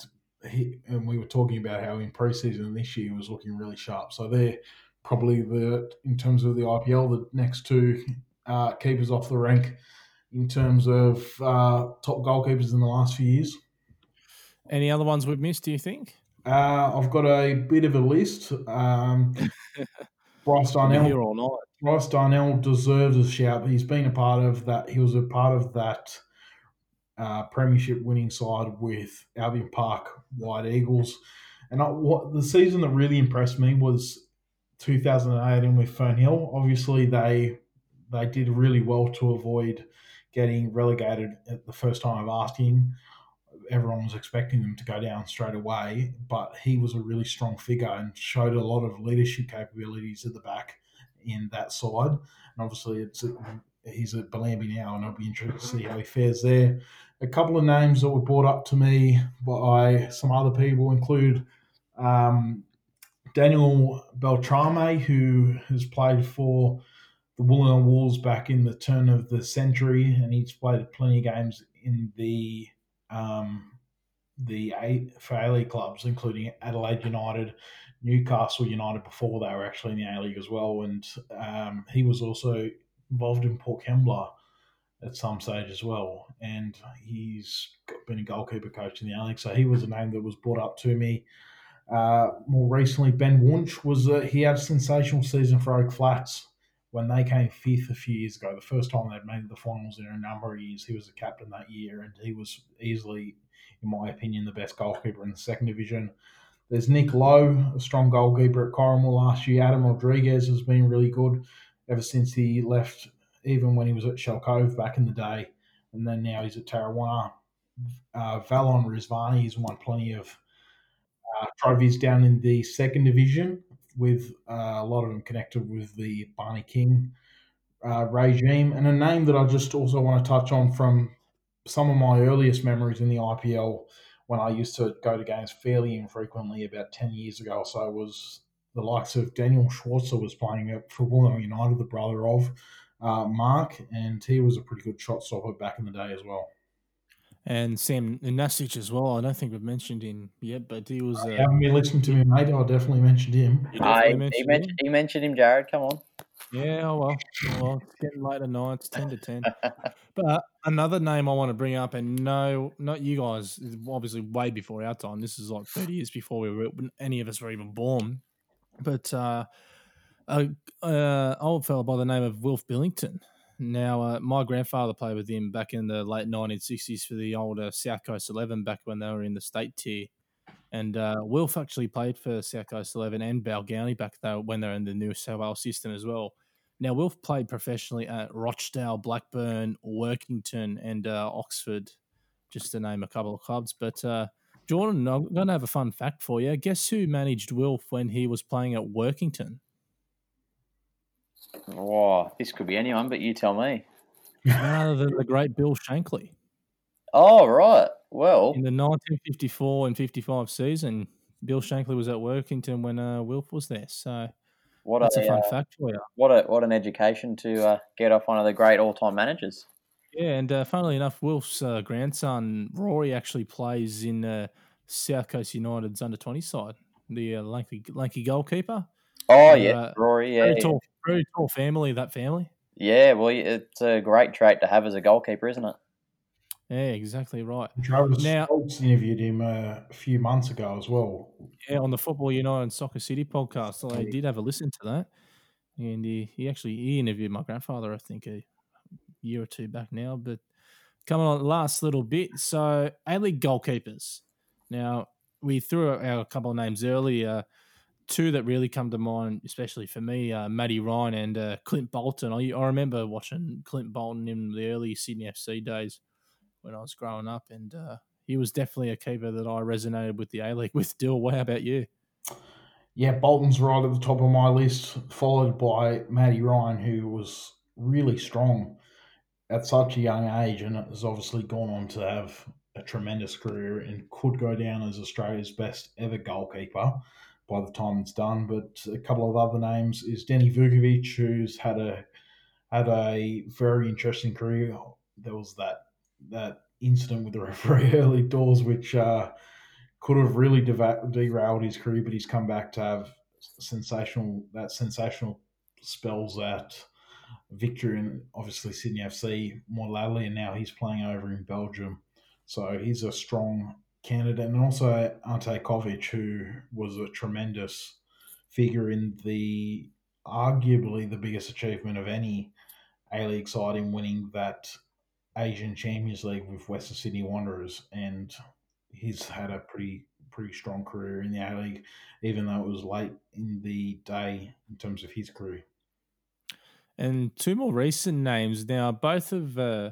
he, and we were talking about how in preseason this year was looking really sharp. So they're probably the in terms of the IPL the next two uh, keepers off the rank in terms of uh, top goalkeepers in the last few years. Any other ones we've missed? Do you think? Uh, I've got a bit of a list. Um, Bryce Darnell. Here all night. Bryce Darnell deserves a shout. He's been a part of that. He was a part of that uh, premiership winning side with Albion Park White Eagles. And I, what the season that really impressed me was 2018 with Fernhill. Obviously, they they did really well to avoid getting relegated at the first time of asking. Everyone was expecting them to go down straight away, but he was a really strong figure and showed a lot of leadership capabilities at the back in that side. And obviously, it's a, he's at Bellambi now, and I'll be interested to see how he fares there a couple of names that were brought up to me by some other people include um, Daniel Beltrame, who has played for the Wollongong Wolves back in the turn of the century, and he's played plenty of games in the um, the A for A League clubs, including Adelaide United, Newcastle United before they were actually in the A League as well, and um, he was also involved in Port Kembla at some stage as well. And he's been a goalkeeper coach in the A League, so he was a name that was brought up to me. Uh, more recently, Ben Wunsch was a, he had a sensational season for Oak Flats when they came fifth a few years ago. The first time they'd made the finals in a number of years. He was the captain that year, and he was easily, in my opinion, the best goalkeeper in the second division. There's Nick Lowe, a strong goalkeeper at Corrimal last year. Adam Rodriguez has been really good ever since he left even when he was at Shell Cove back in the day, and then now he's at Tarrawanna. Uh, Valon Rizvani has won plenty of uh, trophies down in the second division, with uh, a lot of them connected with the Barney King uh, regime. And a name that I just also want to touch on from some of my earliest memories in the IPL when I used to go to games fairly infrequently about 10 years ago or so was the likes of Daniel Schwarzer was playing for Wollongong United, the brother of uh, Mark, and he was a pretty good shot stopper back in the day as well. And Sam Nastich as well. I don't think we've mentioned him yet, but he was. Uh, you haven't been listening to me, mate. I definitely mentioned him. I, mentioned he, mentioned, him. he mentioned him, Jared. Come on. Yeah, oh well. Oh well, it's getting late at night. It's 10 to 10. but uh, another name I want to bring up, and no, not you guys, obviously way before our time. This is like 30 years before we were, any of us were even born. But uh, a, old fellow by the name of Wilf Billington. Now, uh, my grandfather played with him back in the late 1960s for the older South Coast 11 back when they were in the state tier. And uh, Wilf actually played for South Coast 11 and Balgownie back there when they're in the New South Wales system as well. Now, Wilf played professionally at Rochdale, Blackburn, Workington, and uh, Oxford, just to name a couple of clubs. But uh, Jordan, I'm going to have a fun fact for you. Guess who managed Wilf when he was playing at Workington? Oh, this could be anyone, but you tell me. Other than the great Bill Shankly. Oh, right. Well, in the 1954 and 55 season, Bill Shankly was at Workington when uh, Wilf was there. So what that's a, a fun uh, fact for you. What a what an education to uh, get off one of the great all time managers. Yeah, and uh, funnily enough, Wilf's uh, grandson Rory actually plays in uh, South Coast United's under 20 side, the uh, lanky lanky goalkeeper. Oh yeah, Rory. Yeah, very tall, very tall family. That family. Yeah, well, it's a great trait to have as a goalkeeper, isn't it? Yeah, exactly right. Travis Now- Schultz interviewed him uh, a few months ago as well. Yeah, on the Football United Soccer City podcast, So I did have a listen to that, and he, he actually he interviewed my grandfather, I think, a year or two back now. But coming on last little bit, so A League goalkeepers. Now we threw out a couple of names earlier. Two that really come to mind, especially for me, uh, Matty Ryan and uh, Clint Bolton. I, I remember watching Clint Bolton in the early Sydney FC days when I was growing up, and uh, he was definitely a keeper that I resonated with the A League with. Dill, how about you? Yeah, Bolton's right at the top of my list, followed by Matty Ryan, who was really strong at such a young age and has obviously gone on to have a tremendous career and could go down as Australia's best ever goalkeeper by the time it's done. But a couple of other names is Danny Vukovic, who's had a had a very interesting career. There was that that incident with the referee early doors, which uh, could have really deva- derailed his career, but he's come back to have sensational that sensational spells at Victory and obviously Sydney FC more lately, and now he's playing over in Belgium. So he's a strong candidate, and also Ante Covic, who was a tremendous figure in the arguably the biggest achievement of any A League side in winning that Asian Champions League with Western Sydney Wanderers, and he's had a pretty pretty strong career in the A League, even though it was late in the day in terms of his career. And two more recent names. Now, both of. uh,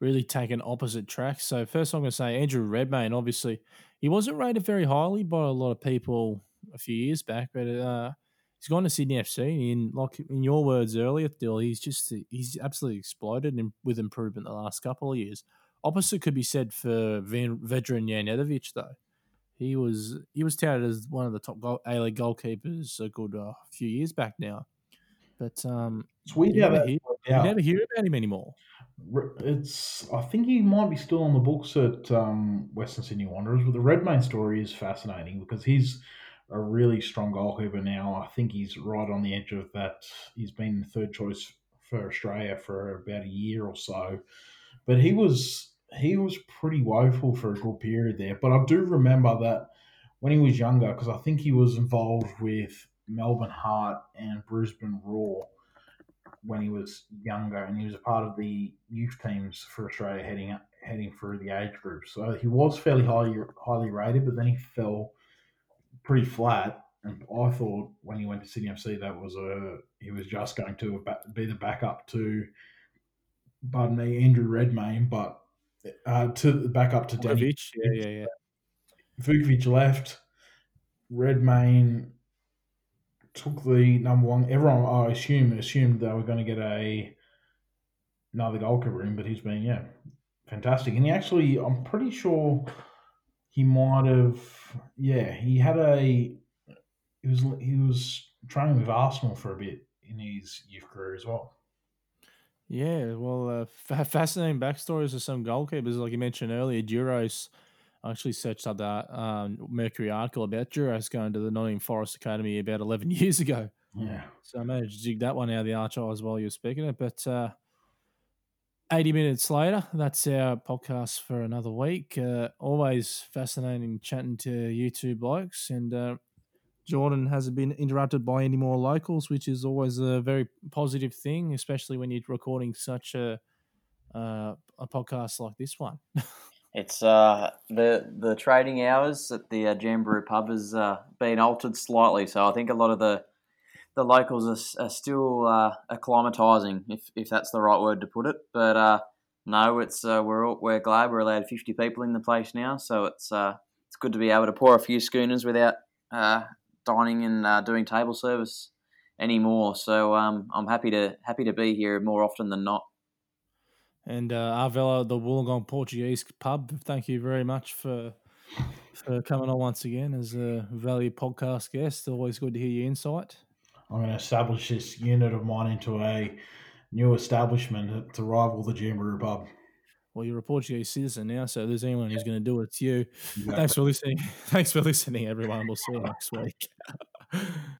really taken opposite tracks. So, first, I'm going to say Andrew Redmayne. Obviously, he wasn't rated very highly by a lot of people a few years back, but uh, he's gone to Sydney FC. And, like in your words earlier, Dill, he's just he's absolutely exploded in, with improvement the last couple of years. Opposite could be said for Van, Vedran Janjetovic, though. He was he was touted as one of the top goal, A League goalkeepers a good uh, few years back now, but um, It's weird you never, hear, you never hear about him anymore. It's. I think he might be still on the books at um, Western Sydney Wanderers, but the Redmayne story is fascinating because he's a really strong goalkeeper now. I think he's right on the edge of that. He's been third choice for Australia for about a year or so, but he was he was pretty woeful for a good period there. But I do remember that when he was younger, because I think he was involved with Melbourne Heart and Brisbane Roar when he was younger, and he was a part of the youth teams for Australia heading up, heading through the age group. So he was fairly highly highly rated, but then he fell pretty flat. And I thought when he went to Sydney FC that was a he was just going to be the backup to, pardon me, Andrew Redmayne, but uh, to back up to Danny Vukovic, yeah, yeah, yeah. Vukovic left. Redmayne took the number one. Everyone, I assume, assumed they were going to get a another goalkeeper in, but he's been yeah fantastic. And he actually, I'm pretty sure he might have yeah he had a he was he was training with Arsenal for a bit in his youth career as well. Yeah, well, uh, fa- fascinating backstories of some goalkeepers, like you mentioned earlier. Duros, I actually searched up that um, Mercury article about Duros going to the Nottingham Forest Academy about 11 years ago. Yeah. So I managed to dig that one out of the archives while you were speaking it. But uh, 80 minutes later, that's our podcast for another week. Uh, always fascinating chatting to you two blokes. And uh, Jordan hasn't been interrupted by any more locals, which is always a very positive thing, especially when you're recording such a uh, a podcast like this one. It's uh, the the trading hours at the uh, Jamberoo pub has uh, been altered slightly, so I think a lot of the the locals are, are still uh, acclimatizing, if if that's the right word to put it. But uh, no, it's uh, we're all, we're glad we're allowed fifty people in the place now, so it's uh, it's good to be able to pour a few schooners without uh, dining and uh, doing table service anymore. So um, I'm happy to happy to be here more often than not. And uh, Arvela, the Wollongong Portuguese pub, thank you very much for for coming on once again as a valued podcast guest. Always good to hear your insight. I'm going to establish this unit of mine into a new establishment to rival the Jamberoo pub. Well, you're a Portuguese citizen now, so if there's anyone who's going to do it, it's you. Exactly. Thanks for listening. Thanks for listening, everyone. We'll see you next week.